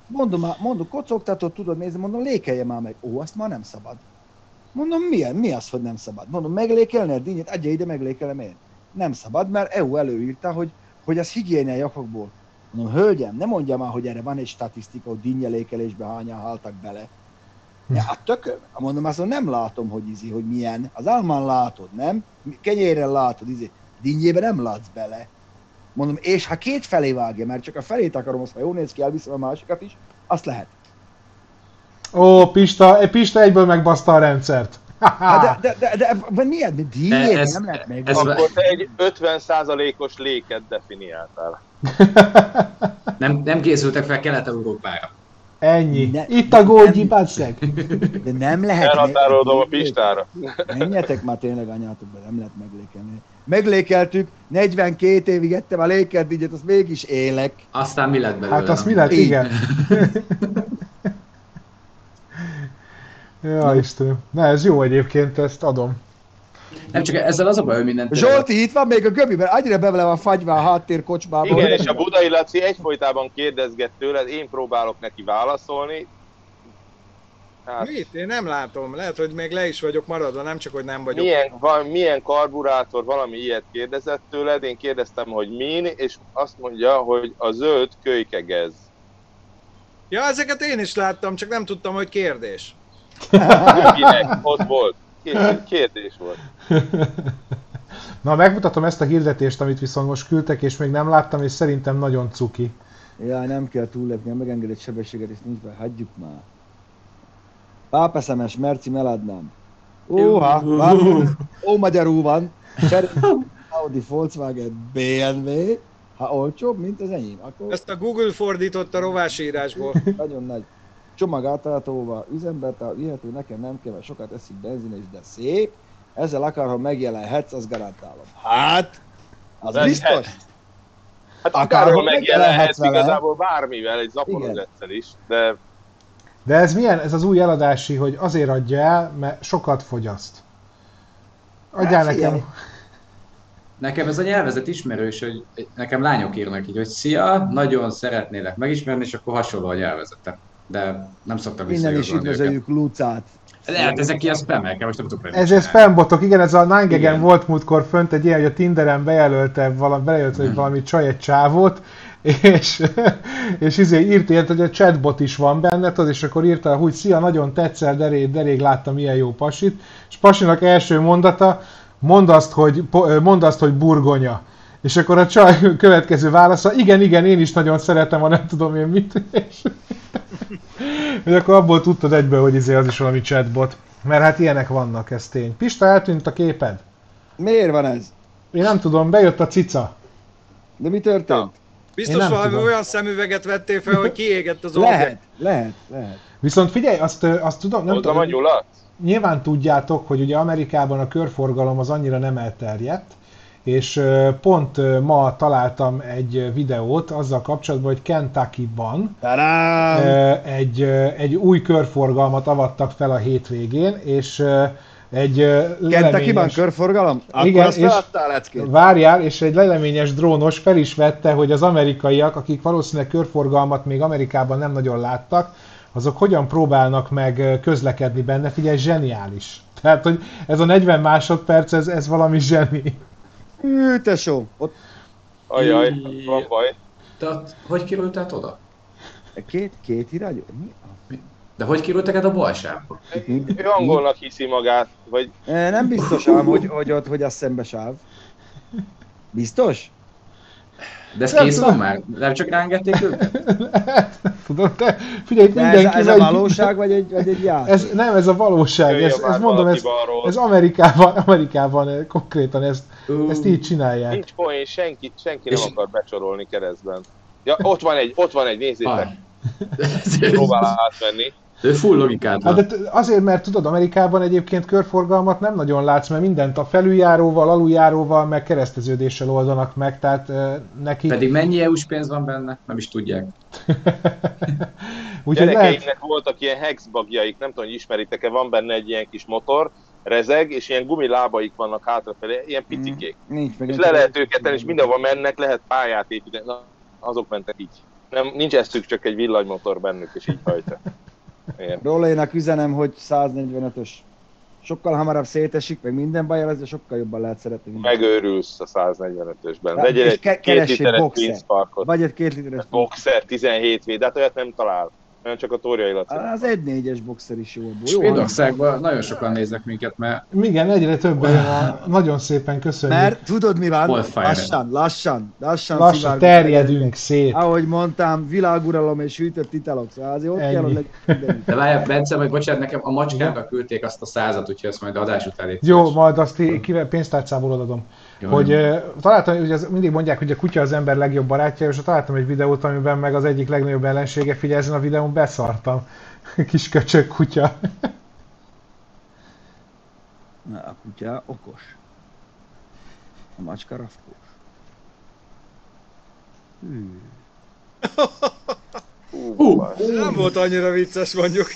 Mondom, mondom, kocogtatott, tudod nézni, mondom, lékelje már meg. Ó, azt már nem szabad. Mondom, milyen, mi az, hogy nem szabad? Mondom, meglékelni a dinnyét, adja ide, meglékelem én. Nem szabad, mert EU előírta, hogy, hogy az higiéniai okokból. Mondom, hölgyem, ne mondja már, hogy erre van egy statisztika, hogy dinnyelékelésbe hányan haltak bele. Ja, a tököm. Mondom, azt mondom, nem látom, hogy izi, hogy milyen. Az álmán látod, nem? Kenyéren látod, izi. Dinnyébe nem látsz bele. Mondom, és ha két felé vágja, mert csak a felét akarom, azt ha jól néz ki, elviszem a másikat is, azt lehet. Ó, Pista, eh, Pista egyből megbaszta a rendszert. Hát de, de, de, de, de miért? De dinnyébe ez- nem lehet meg. ez- Akkor te egy 50%-os léket definiáltál. Nem, nem készültek fel Kelet-Európára. Ennyi. Ne- Itt a gógyi, basszeg. De nem lehet. Elhatárolodom a Pistára. Menjetek már tényleg anyátokba, nem lehet meglékelni. Meglékeltük, 42 évig ettem a lékelt azt mégis élek. Aztán mi lett belőle? Hát az nem? mi lett? Így. Igen. Ja, Istenem. Na, ez jó egyébként, ezt adom. Nem csak ezzel az a baj, hogy mindent... Zsolti itt van még a göbiben, annyira bevele van fagyva a háttér kocsmába. Igen, és a Budai Laci egyfolytában kérdezget tőled, én próbálok neki válaszolni. Hát, Mit? Én nem látom. Lehet, hogy még le is vagyok maradva, nem csak, hogy nem vagyok. milyen, van, milyen karburátor, valami ilyet kérdezett tőled, én kérdeztem, hogy min, és azt mondja, hogy a zöld kölykegez. Ja, ezeket én is láttam, csak nem tudtam, hogy kérdés. Kinek? Ott volt. Kérdés- volt. Na, megmutatom ezt a hirdetést, amit viszont most küldtek, és még nem láttam, és szerintem nagyon cuki. Jaj, nem kell túllépni, a megengedett sebességet, és nincs be, hagyjuk már. Pápeszemes, merci, meladnám. Óha, ó, magyarul van. Audi, Volkswagen, BMW, ha olcsóbb, mint az enyém, akkor Ezt a Google fordított a rovásírásból. nagyon nagy. Csomag átállítóval, üzembe vihető, nekem nem kell, mert sokat eszik benzines, de szép. Ezzel akar, ha megjelenhetsz, azt garantálom. Hát, az Lehet. biztos. Hát Akár, akárhol megjelenhetsz megjelenhetsz vele. igazából bármivel, egy zaporozetszel is, de De ez milyen, ez az új eladási, hogy azért adja el, mert sokat fogyaszt. Adjál Hát nekem. Nekem ez a nyelvezet ismerős, hogy nekem lányok írnak így, hogy szia, nagyon szeretnélek megismerni, és akkor hasonló a nyelvezete. De nem szoktam Innen is üdvözöljük Lucát. Lehet, ezek ilyen spamek, most nem tudok Ezért csinálni. spambotok, igen, ez a 9 Igen. volt múltkor fönt egy ilyen, hogy a Tinderen bejelölte valami, bejelölte, hogy Mhm. valami csaj egy csávót, és, és izé írt ilyet, hogy a chatbot is van benne, tudod, és akkor írta, hogy szia, nagyon tetszel, de rég, de rég láttam milyen jó pasit, és pasinak első mondata, mondd azt, hogy, mondd azt, hogy burgonya. És akkor a csaj következő válasza, igen, igen, én is nagyon szeretem, ha nem tudom én mit. És, hogy akkor abból tudtad egyből, hogy izé az is valami chatbot. Mert hát ilyenek vannak, ez tény. Pista, eltűnt a képed? Miért van ez? Én nem tudom, bejött a cica. De mi történt? Biztos valami tudom. olyan szemüveget vettél fel, hogy kiégett az Lehet, lehet, lehet. Viszont figyelj, azt, azt tudom, nem tudom, nyilván tudjátok, hogy ugye Amerikában a körforgalom az annyira nem elterjedt, és pont ma találtam egy videót azzal kapcsolatban, hogy Kentucky-ban egy, egy új körforgalmat avattak fel a hétvégén, és egy Kentucky-ban körforgalom? Akkor Igen, azt és-. Várjál, és egy leleményes drónos fel is vette, hogy az amerikaiak, akik valószínűleg körforgalmat még Amerikában nem nagyon láttak, azok hogyan próbálnak meg közlekedni benne, figyelj, zseniális. Tehát, hogy ez a 40 másodperc, ez, ez valami zseni. Hű, tesó, ott Ajaj, van baj. Tehát, hogy kerültál oda? két, két irányú? Mi? De hogy kerültek át a bal sávba? Ő angolnak hiszi magát, vagy E, Nem biztos ám, hogy, hogy ott, hogy az szembe sáv. Biztos? De ez Nem kész tudom. van már? Nem csak rángették őket? Tudom, te figyelj, De ez, mindenki ez a megy- valóság, vagy egy, vagy egy játék? Ez, nem, ez a valóság, jöjjön ez, ez mondom, ez, balról. ez Amerikában, Amerikában eh, konkrétan ezt, Ú, ezt így csinálják. Nincs poén, senki, senki És- nem akar becsorolni keresztben. Ja, ott van egy, ott van egy, nézzétek, próbál átmenni. Ő full logikát Hát de azért, mert tudod, Amerikában egyébként körforgalmat nem nagyon látsz, mert mindent a felüljáróval, aluljáróval, meg kereszteződéssel oldanak meg, tehát uh, neki... Pedig mennyi EU-s pénz van benne? Nem is tudják. Úgyhogy lehet, Gyerekeimnek voltak ilyen hexbagjaik, nem tudom, hogy ismeritek-e, van benne egy ilyen kis motor, rezeg, és ilyen gumilábaik vannak hátrafelé, ilyen picikék. Nincs meg. És le lehet őket tenni, és mindenhova mennek, lehet pályát építeni. Na, azok mentek így. Nem, nincs eszük, csak egy villanymotor bennük, és így hajtja. Igen. Rollénak üzenem, hogy 145-ös. Sokkal hamarabb szétesik, meg minden baj, ez sokkal jobban lehet szeretni. mindent. Megőrülsz a 145-ösben. Hát, Legyen és egy ke- két literes boxer. Vagy egy két literes. Boxer 17 véd, de hát olyat nem talál. Olyan csak a Laci. Az egy négyes boxer is jó. Jó, Svédországban nagyon sokan néznek minket, mert igen, egyre többen, nagyon szépen köszönjük. Mert tudod mi van? Lassan, lassan, lassan, Lassan terjedünk szét. Ahogy mondtam, világuralom és hűtött italok, szóval azért ott Ennyi. kell, hogy de várjál, Bence, meg bocsánat, nekem a macskának küldték azt a százat, úgyhogy ezt majd adás után Jó, majd azt kivel pénztárcából odadom. Jó, Hogy jó. uh, találtam, az, mindig mondják, hogy a kutya az ember legjobb barátja, és találtam egy videót, amiben meg az egyik legnagyobb ellensége, figyelj, ezen a videón beszartam. Kis köcsög kutya. Na, a kutya okos. A macska rafkós. Hű. Hú, Nem volt annyira vicces mondjuk.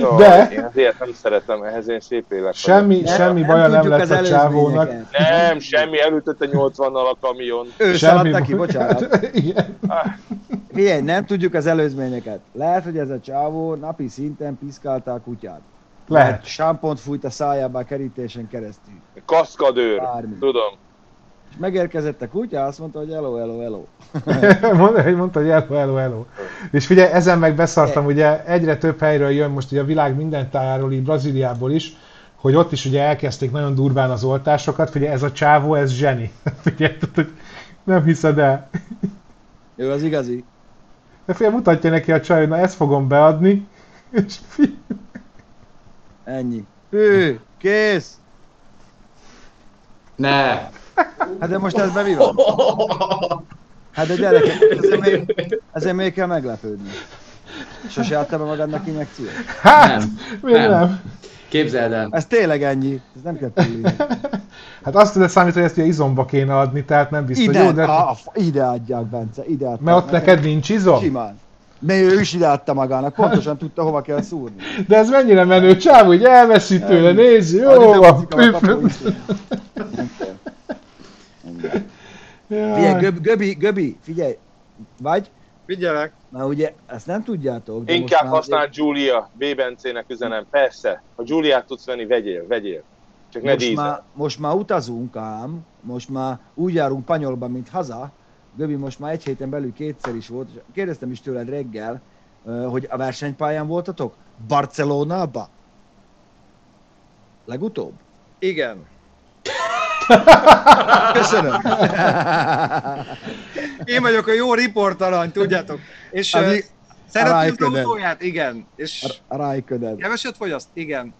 Jó, De- Én ezért nem szeretem, ehhez én szép élek vagyok. Semmi, semmi baja nem tudjuk lett az a csávónak. Nem, semmi, elütötte 80-nal a kamion. Ő Semmi neki, bocsánat. Igen. Figyelj, nem tudjuk az előzményeket. Lehet, hogy ez a csávó napi szinten piszkálta a kutyát. Lehet. Sámpont fújt a szájába a kerítésen keresztül. Kaszkadőr, Bármi. tudom. És megérkezett a kutya, azt mondta, hogy hello, hello, hello. Mondta, hogy mondta, hogy hello, hello, hello. És figyelj, ezen meg beszartam, ugye egyre több helyről jön most ugye a világ minden tájáról, így Brazíliából is, hogy ott is ugye elkezdték nagyon durván az oltásokat, figyelj, ez a csávó, ez zseni. Figyelj, tudod, hogy nem hiszed el. Ő az igazi. De figyelj, mutatja neki a csaj, hogy na ezt fogom beadni, és Ennyi. Hű, kész. Ne! Hát de most ez mi van? Hát de gyerekek, ezért még, ezért még kell meglepődni. Sose adta be magadnak injekciót? hát, Nem, miért nem. nem. Képzeld el. Ez tényleg ennyi. Ez nem kell túlélni. Hát azt tudod számítani, hogy ezt ugye izomba kéne adni, tehát nem biztos. Ide, Jó, de, a, ide adják, Bence, ide adták. mert ott neked nincs izom? Simán. De ő is ide adta magának, pontosan tudta, hova kell szúrni. De ez mennyire menő csáv, hogy elveszi tőle, nézd, jó van. Figyelj. Göbi, Göbi, Göbi, figyelj, vagy Figyelek. Na ugye, ezt nem tudjátok, de Inkább most már használd Giulia, B-Bencének üzenem. Persze, ha Giuliát tudsz venni, vegyél, vegyél. Csak ne most dízel. már, most már utazunk ám, most már úgy járunk Panyolba, mint haza. Göbi most már egy héten belül kétszer is volt, és kérdeztem is tőled reggel, hogy a versenypályán voltatok? Barcelonába? Legutóbb? Igen. Köszönöm. Én vagyok a jó riportalany, tudjátok. És Ami- szeretném az autóját? Igen. És Rájköded. keveset fogyaszt? Igen.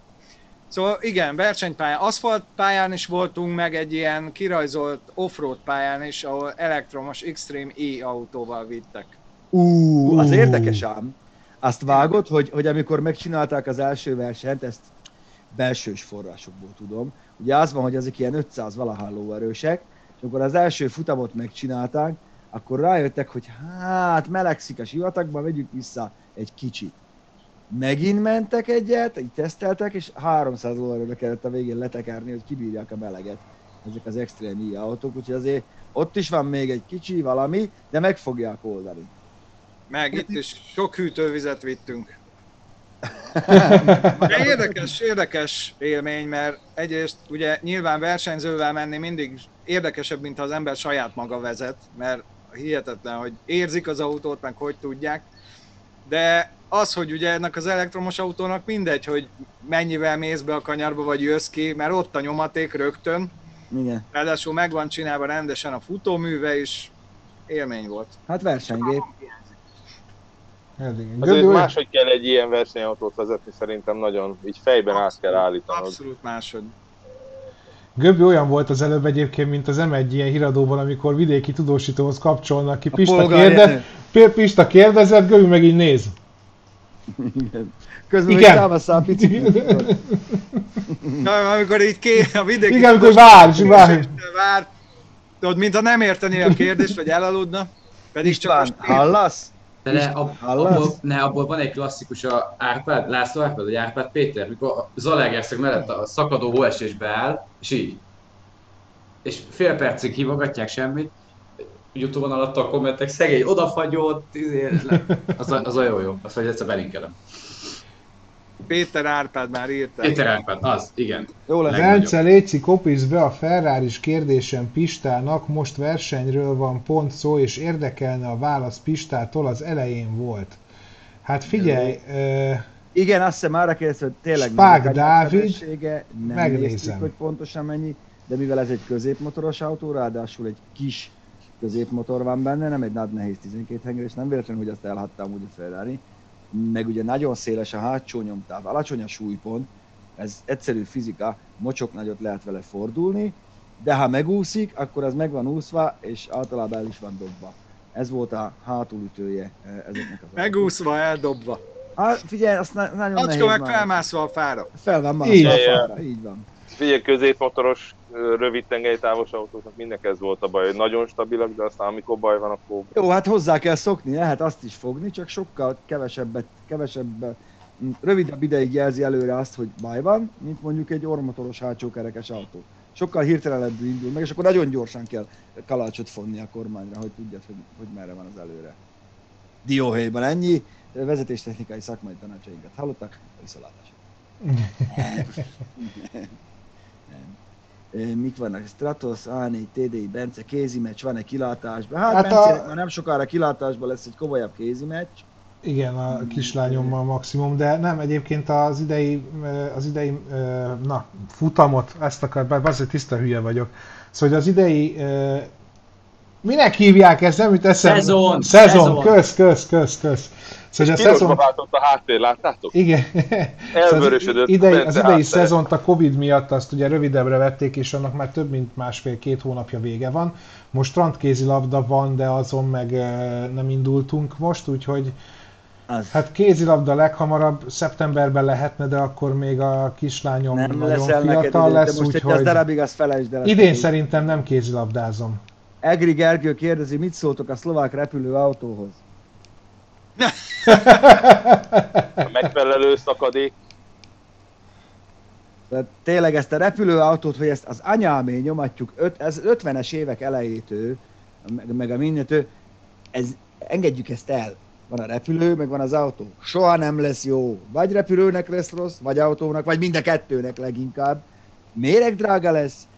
Szóval igen, versenypályán, aszfaltpályán is voltunk, meg egy ilyen kirajzolt offroad pályán is, ahol elektromos Extreme E autóval vittek. Ú, az érdekes ám. Azt vágod, hogy, hogy amikor megcsinálták az első versenyt, ezt belsős forrásokból tudom, ugye az van, hogy ezek ilyen 500 valahány lóerősek, és amikor az első futamot megcsinálták, akkor rájöttek, hogy hát melegszik a sivatagban, vegyük vissza egy kicsit. Megint mentek egyet, így teszteltek, és 300 lóerőre kellett a végén letekerni, hogy kibírják a meleget ezek az extrém i autók, úgyhogy azért ott is van még egy kicsi valami, de meg fogják oldani. Meg itt is sok hűtővizet vittünk. De érdekes, érdekes élmény, mert egyrészt ugye nyilván versenyzővel menni mindig érdekesebb, mint ha az ember saját maga vezet, mert hihetetlen, hogy érzik az autót, meg hogy tudják. De az, hogy ugye ennek az elektromos autónak mindegy, hogy mennyivel mész be a kanyarba, vagy jössz ki, mert ott a nyomaték rögtön, Igen. ráadásul meg van csinálva rendesen a futóműve is, élmény volt. Hát versenygép. Igen. Azért máshogy kell egy ilyen versenyautót vezetni, szerintem nagyon így fejben át kell állítanod. Abszolút másod. Göbi olyan volt az előbb egyébként, mint az M1 ilyen híradóban, amikor vidéki tudósítóhoz kapcsolnak ki. A Pista, polgárjenő. kérde, P- Pista kérdezett, Göbi meg így néz. Igen. Közben Igen. még támaszál picit. Na, amikor így ké, a vidéki Igen, amikor vár, és vár. vár, tudod, mintha nem értené a kérdést, vagy elaludna, pedig csak István, most hallasz? De ne, ab, abból, ne, abból van egy klasszikus a Árpád, László Árpád, vagy Árpád Péter, mikor a Zalaegerszeg mellett a szakadó hóesésbe áll, és így. És fél percig hívogatják semmit, Youtube-on alatt a kommentek, szegény odafagyott, izé, az, a- az olyan jó, azt hogy egyszer belinkelem. Péter Árpád már írta. Péter Árpád, az, igen. Jó lesz. Bence, Léci, kopíts be a ferrari kérdésem Pistának, most versenyről van pont szó, és érdekelne a válasz Pistától, az elején volt. Hát figyelj, ö, Igen, azt hiszem arra kérdezte, hogy tényleg Spák Dávid, nem megnézem. néztük, hogy pontosan mennyi, de mivel ez egy középmotoros autó, ráadásul egy kis középmotor van benne, nem egy nagy nehéz 12 henger, és nem véletlenül, hogy azt elhattam úgy a Ferrari, meg ugye nagyon széles a hátsó nyomtáv, alacsony a súlypont, ez egyszerű fizika, mocsok nagyot lehet vele fordulni, de ha megúszik, akkor az meg van úszva, és általában el is van dobva. Ez volt a hátulütője eh, ezeknek az Megúszva, eldobva. Hát figyelj, azt na- nagyon Acska nehéz meg már. felmászva a fára. Fel van mászva a fára, így van. Figyelj, középmotoros, rövid tengelytávos autóknak mindenki ez volt a baj, hogy nagyon stabilak, de aztán amikor baj van, akkor Jó, hát hozzá kell szokni, lehet azt is fogni, csak sokkal kevesebbet, kevesebbet, rövidebb ideig jelzi előre azt, hogy baj van, mint mondjuk egy ormotoros hátsókerekes autó. Sokkal hirtelenebbül indul meg, és akkor nagyon gyorsan kell kalácsot fonni a kormányra, hogy tudjad, hogy, hogy merre van az előre. Dióhéjban ennyi, vezetéstechnikai szakmai tanácsainkat hallottak, viszontlátásra. Mik vannak? Stratos, A4, TDI, Bence, kézi meccs, van egy kilátásban. Hát, Hát hát a- Bence, már nem sokára kilátásban lesz egy komolyabb kézi meccs. igen, a kislányommal maximum, de nem, egyébként az idei, az idei, na, futamot, ezt akar, bár azért tiszta hülye vagyok. Szóval az idei, minek hívják ezt, nem jut eszembe? Szezon, Szezon, szezon. kösz, kösz, kösz, kösz. Szóval hogy a szezon, váltott a háttér, láttátok? igen, Elvörösödött az idei, az idei szezont a Covid miatt azt ugye rövidebbre vették, és annak már több mint másfél-két hónapja vége van. Most strandkézilabda van, de azon meg nem indultunk most, úgyhogy Az. hát kézilabda leghamarabb szeptemberben lehetne, de akkor még a kislányom nem nagyon leszel neked fiatal idő, de lesz, most egy az úgyhogy darabig azt felejtsd el. idén szerintem nem kézilabdázom. Egri Gergő kérdezi, mit szóltok a szlovák repülőautóhoz? A megfelelő szakadék. Tehát tényleg ezt a repülőautót, hogy ezt az anyámé nyomatjuk, öt, ez 50-es évek elejétől, meg, meg a mindentől, ez engedjük ezt el. Van a repülő, meg van az autó. Soha nem lesz jó. Vagy repülőnek lesz rossz, vagy autónak, vagy mind a kettőnek leginkább. Méreg drága lesz,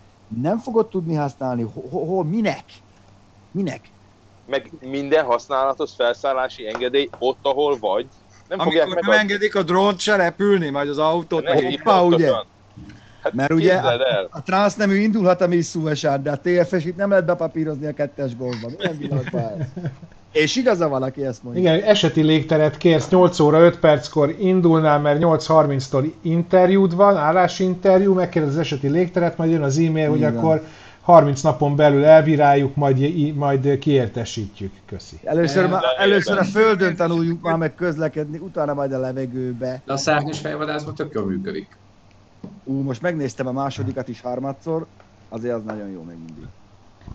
nem fogod tudni használni. Hol, hol minek? Minek? Meg minden használatos felszállási engedély ott, ahol vagy. Nem fogják Amikor nem megadni. engedik a drónt se repülni, majd az autót. Hoppá, ugye? pontosan. Hát Mert ugye el. A transznemű indulhat a Miss USA, de a TFS-it nem lehet bepapírozni a kettes golfban. Milyen világban ez? És igaza van, aki ezt mondja. Igen, eseti légteret kérsz, 8 óra 5 perckor indulnál, mert 8.30-tól interjúd van, állásinterjú, megkérdez az eseti légteret, majd jön az e-mail, hogy Igen. akkor 30 napon belül elbíráljuk, majd, majd kiértesítjük. Köszi. Először, már, először a földön tanuljuk már meg közlekedni, utána majd a levegőbe. De a szárnyas fejvadászban tök jól működik. Ú, most megnéztem a másodikat is harmadszor, azért az nagyon jó még mindig.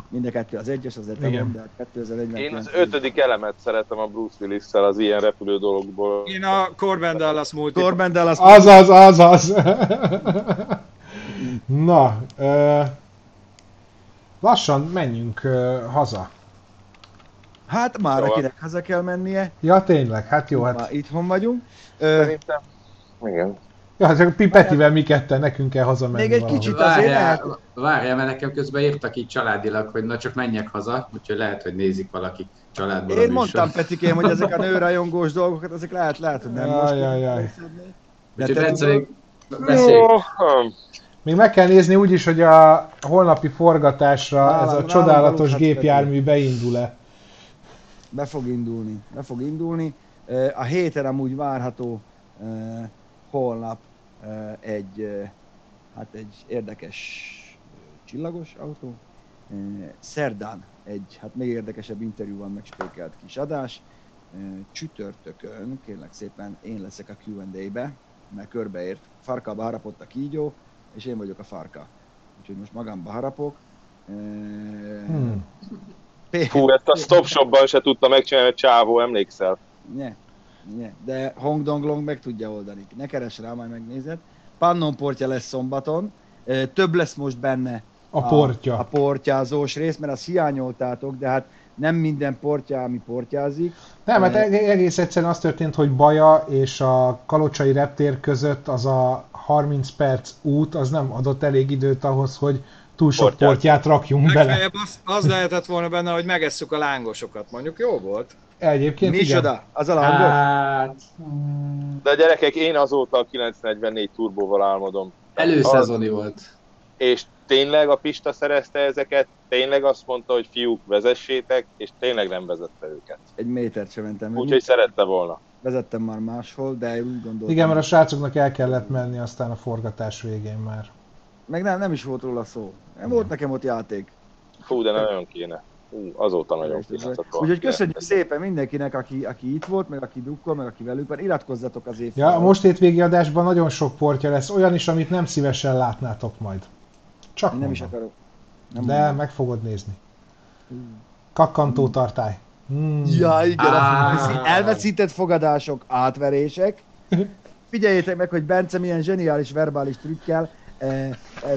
Mind a kettő, az egyes, az Igen. etelon, de a 2049. Én az ötödik elemet szeretem a Bruce Willis-szel az ilyen repülő dologból. Én a Corbin Dallas multi. Corbin Dallas Azaz, azaz! Na, ö, lassan menjünk ö, haza. Hát már Szóval- akinek haza kell mennie, Ja, tényleg, hát jó, hát, már itthon vagyunk. Szerintem. Igen. Ja, csak Pipetivel mi ketten, nekünk kell hazamenni Még egy valahogy. kicsit azért. Várjál, várjál, mert nekem közben írtak így családilag, hogy na csak menjek haza, úgyhogy lehet, hogy nézik valakik családból a Én műsor. mondtam Petikém, hogy ezek a nőrajongós dolgokat, ezek lehet, lehet, hogy nem Jaj, most. jaj, jaj. De Úgyhogy még beszéljük. Jó. Még meg kell nézni úgy is, hogy a holnapi forgatásra Nálam- ez a csodálatos gépjármű beindul-e. be fog indulni, be fog indulni. A héten amúgy várható holnap egy, hát egy érdekes csillagos autó. Szerdán egy, hát még érdekesebb interjú van megspékelt kis adás. Csütörtökön, kérlek szépen, én leszek a Q&A-be, mert körbeért. Farkába harapott a kígyó, és én vagyok a farka. Úgyhogy most magamba harapok. Hmm. P- Fú, ezt a Stop Shopban se tudta megcsinálni, hogy csávó, emlékszel? Ne, de Hong Dong Long meg tudja oldani. Ne keres rá, majd megnézed. Pannon portja lesz szombaton. Több lesz most benne A portja. a portyázós rész, mert azt hiányoltátok, de hát nem minden portja, ami portyázik. Nem, hát eg- egész egyszerűen az történt, hogy Baja és a Kalocsai reptér között az a 30 perc út, az nem adott elég időt ahhoz, hogy túl sok Portyát. portyát rakjunk bele. Legfeljebb az, az lehetett volna benne, hogy megesszük a lángosokat. Mondjuk jó volt. Egyébként igen. Micsoda? Az a lángos? Hát, De gyerekek, én azóta a 944 turbóval álmodom. előszezoni volt. És tényleg a Pista szerezte ezeket, tényleg azt mondta, hogy fiúk, vezessétek, és tényleg nem vezette őket. Egy métert sem mentem. Úgyhogy szerette volna. Vezettem már máshol, de én úgy gondoltam. Igen, mert a srácoknak el kellett menni aztán a forgatás végén már. Meg nem, nem is volt róla szó. Nem volt nekem ott játék. Fú, de nagyon kéne. Hú, azóta nagyon tehát Úgyhogy köszönjük de- szépen mindenkinek, aki, aki itt volt, meg aki drukkol, meg aki velük van. Iratkozzatok az év. Ja, a most hétvégi adásban nagyon sok portja lesz, olyan is, amit nem szívesen látnátok majd. Csak Én nem is akarok. Nem De mondom. meg fogod nézni. Kakkantó tartály. Mm. Ja, igen, ah. elveszített fogadások, átverések. Figyeljétek meg, hogy Bence milyen zseniális verbális trükkel eh, eh,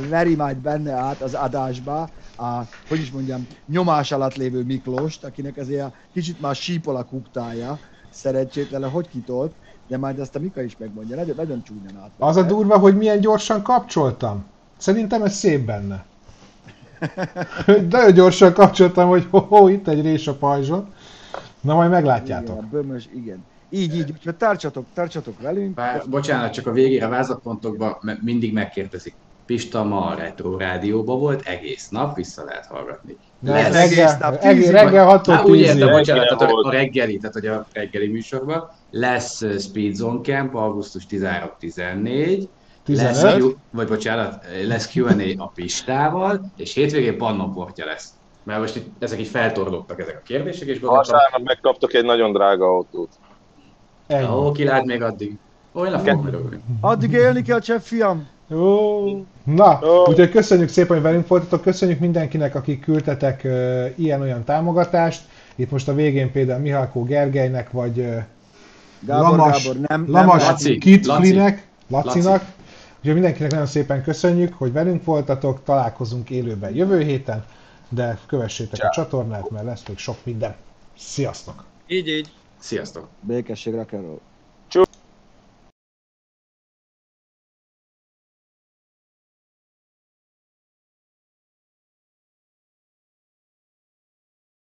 veri majd benne át az adásba a, hogy is mondjam, nyomás alatt lévő Miklóst, akinek azért a kicsit már sípol a kuktája, szerencsétlen, hogy kitolt, de majd azt a Mika is megmondja, nagyon, nagyon csúnyan át. Az a durva, hogy milyen gyorsan kapcsoltam. Szerintem ez szép benne. Nagyon gyorsan kapcsoltam, hogy ho, ho itt egy rés a pajzson. Na majd meglátjátok. Igen, a bömös, igen. Így, így, úgyhogy tartsatok, tartsatok velünk. Bár, bocsánat, csak a végére vázlatpontokban me- mindig megkérdezik. Pista ma a Retro Rádióban volt, egész nap vissza lehet hallgatni. De Lesz. egész reggel, nap, reggel, tízig reggel vagy. 6 Hát úgy értem, bocsánat, tehát a, reggeli, tehát hogy a reggeli műsorban lesz Speed Zone Camp augusztus 13-14, lesz 15. Q, vagy bocsánat, lesz Q&A a Pistával, és hétvégén pannonportja lesz. Mert most itt, ezek így feltorlottak ezek a kérdések, és gondoltam, Vasárnap megkaptok egy nagyon drága autót. Ó, ki lát még addig. Olyan fogok örülni. Addig élni kell, csepp fiam. Ó, Na, Ó. úgyhogy köszönjük szépen, hogy velünk voltatok, köszönjük mindenkinek, akik küldtetek uh, ilyen-olyan támogatást. Itt most a végén például Mihalkó Gergelynek, vagy uh, Gábor, Lamas, Gábor, nem, Lamas nem, Laci, Kitflinek, Laci. Lacinak. Úgyhogy mindenkinek nagyon szépen köszönjük, hogy velünk voltatok, találkozunk élőben jövő héten, de kövessétek a csatornát, mert lesz még sok minden. Sziasztok! Így, így. Sziasztok! Békesség, rock'n'roll.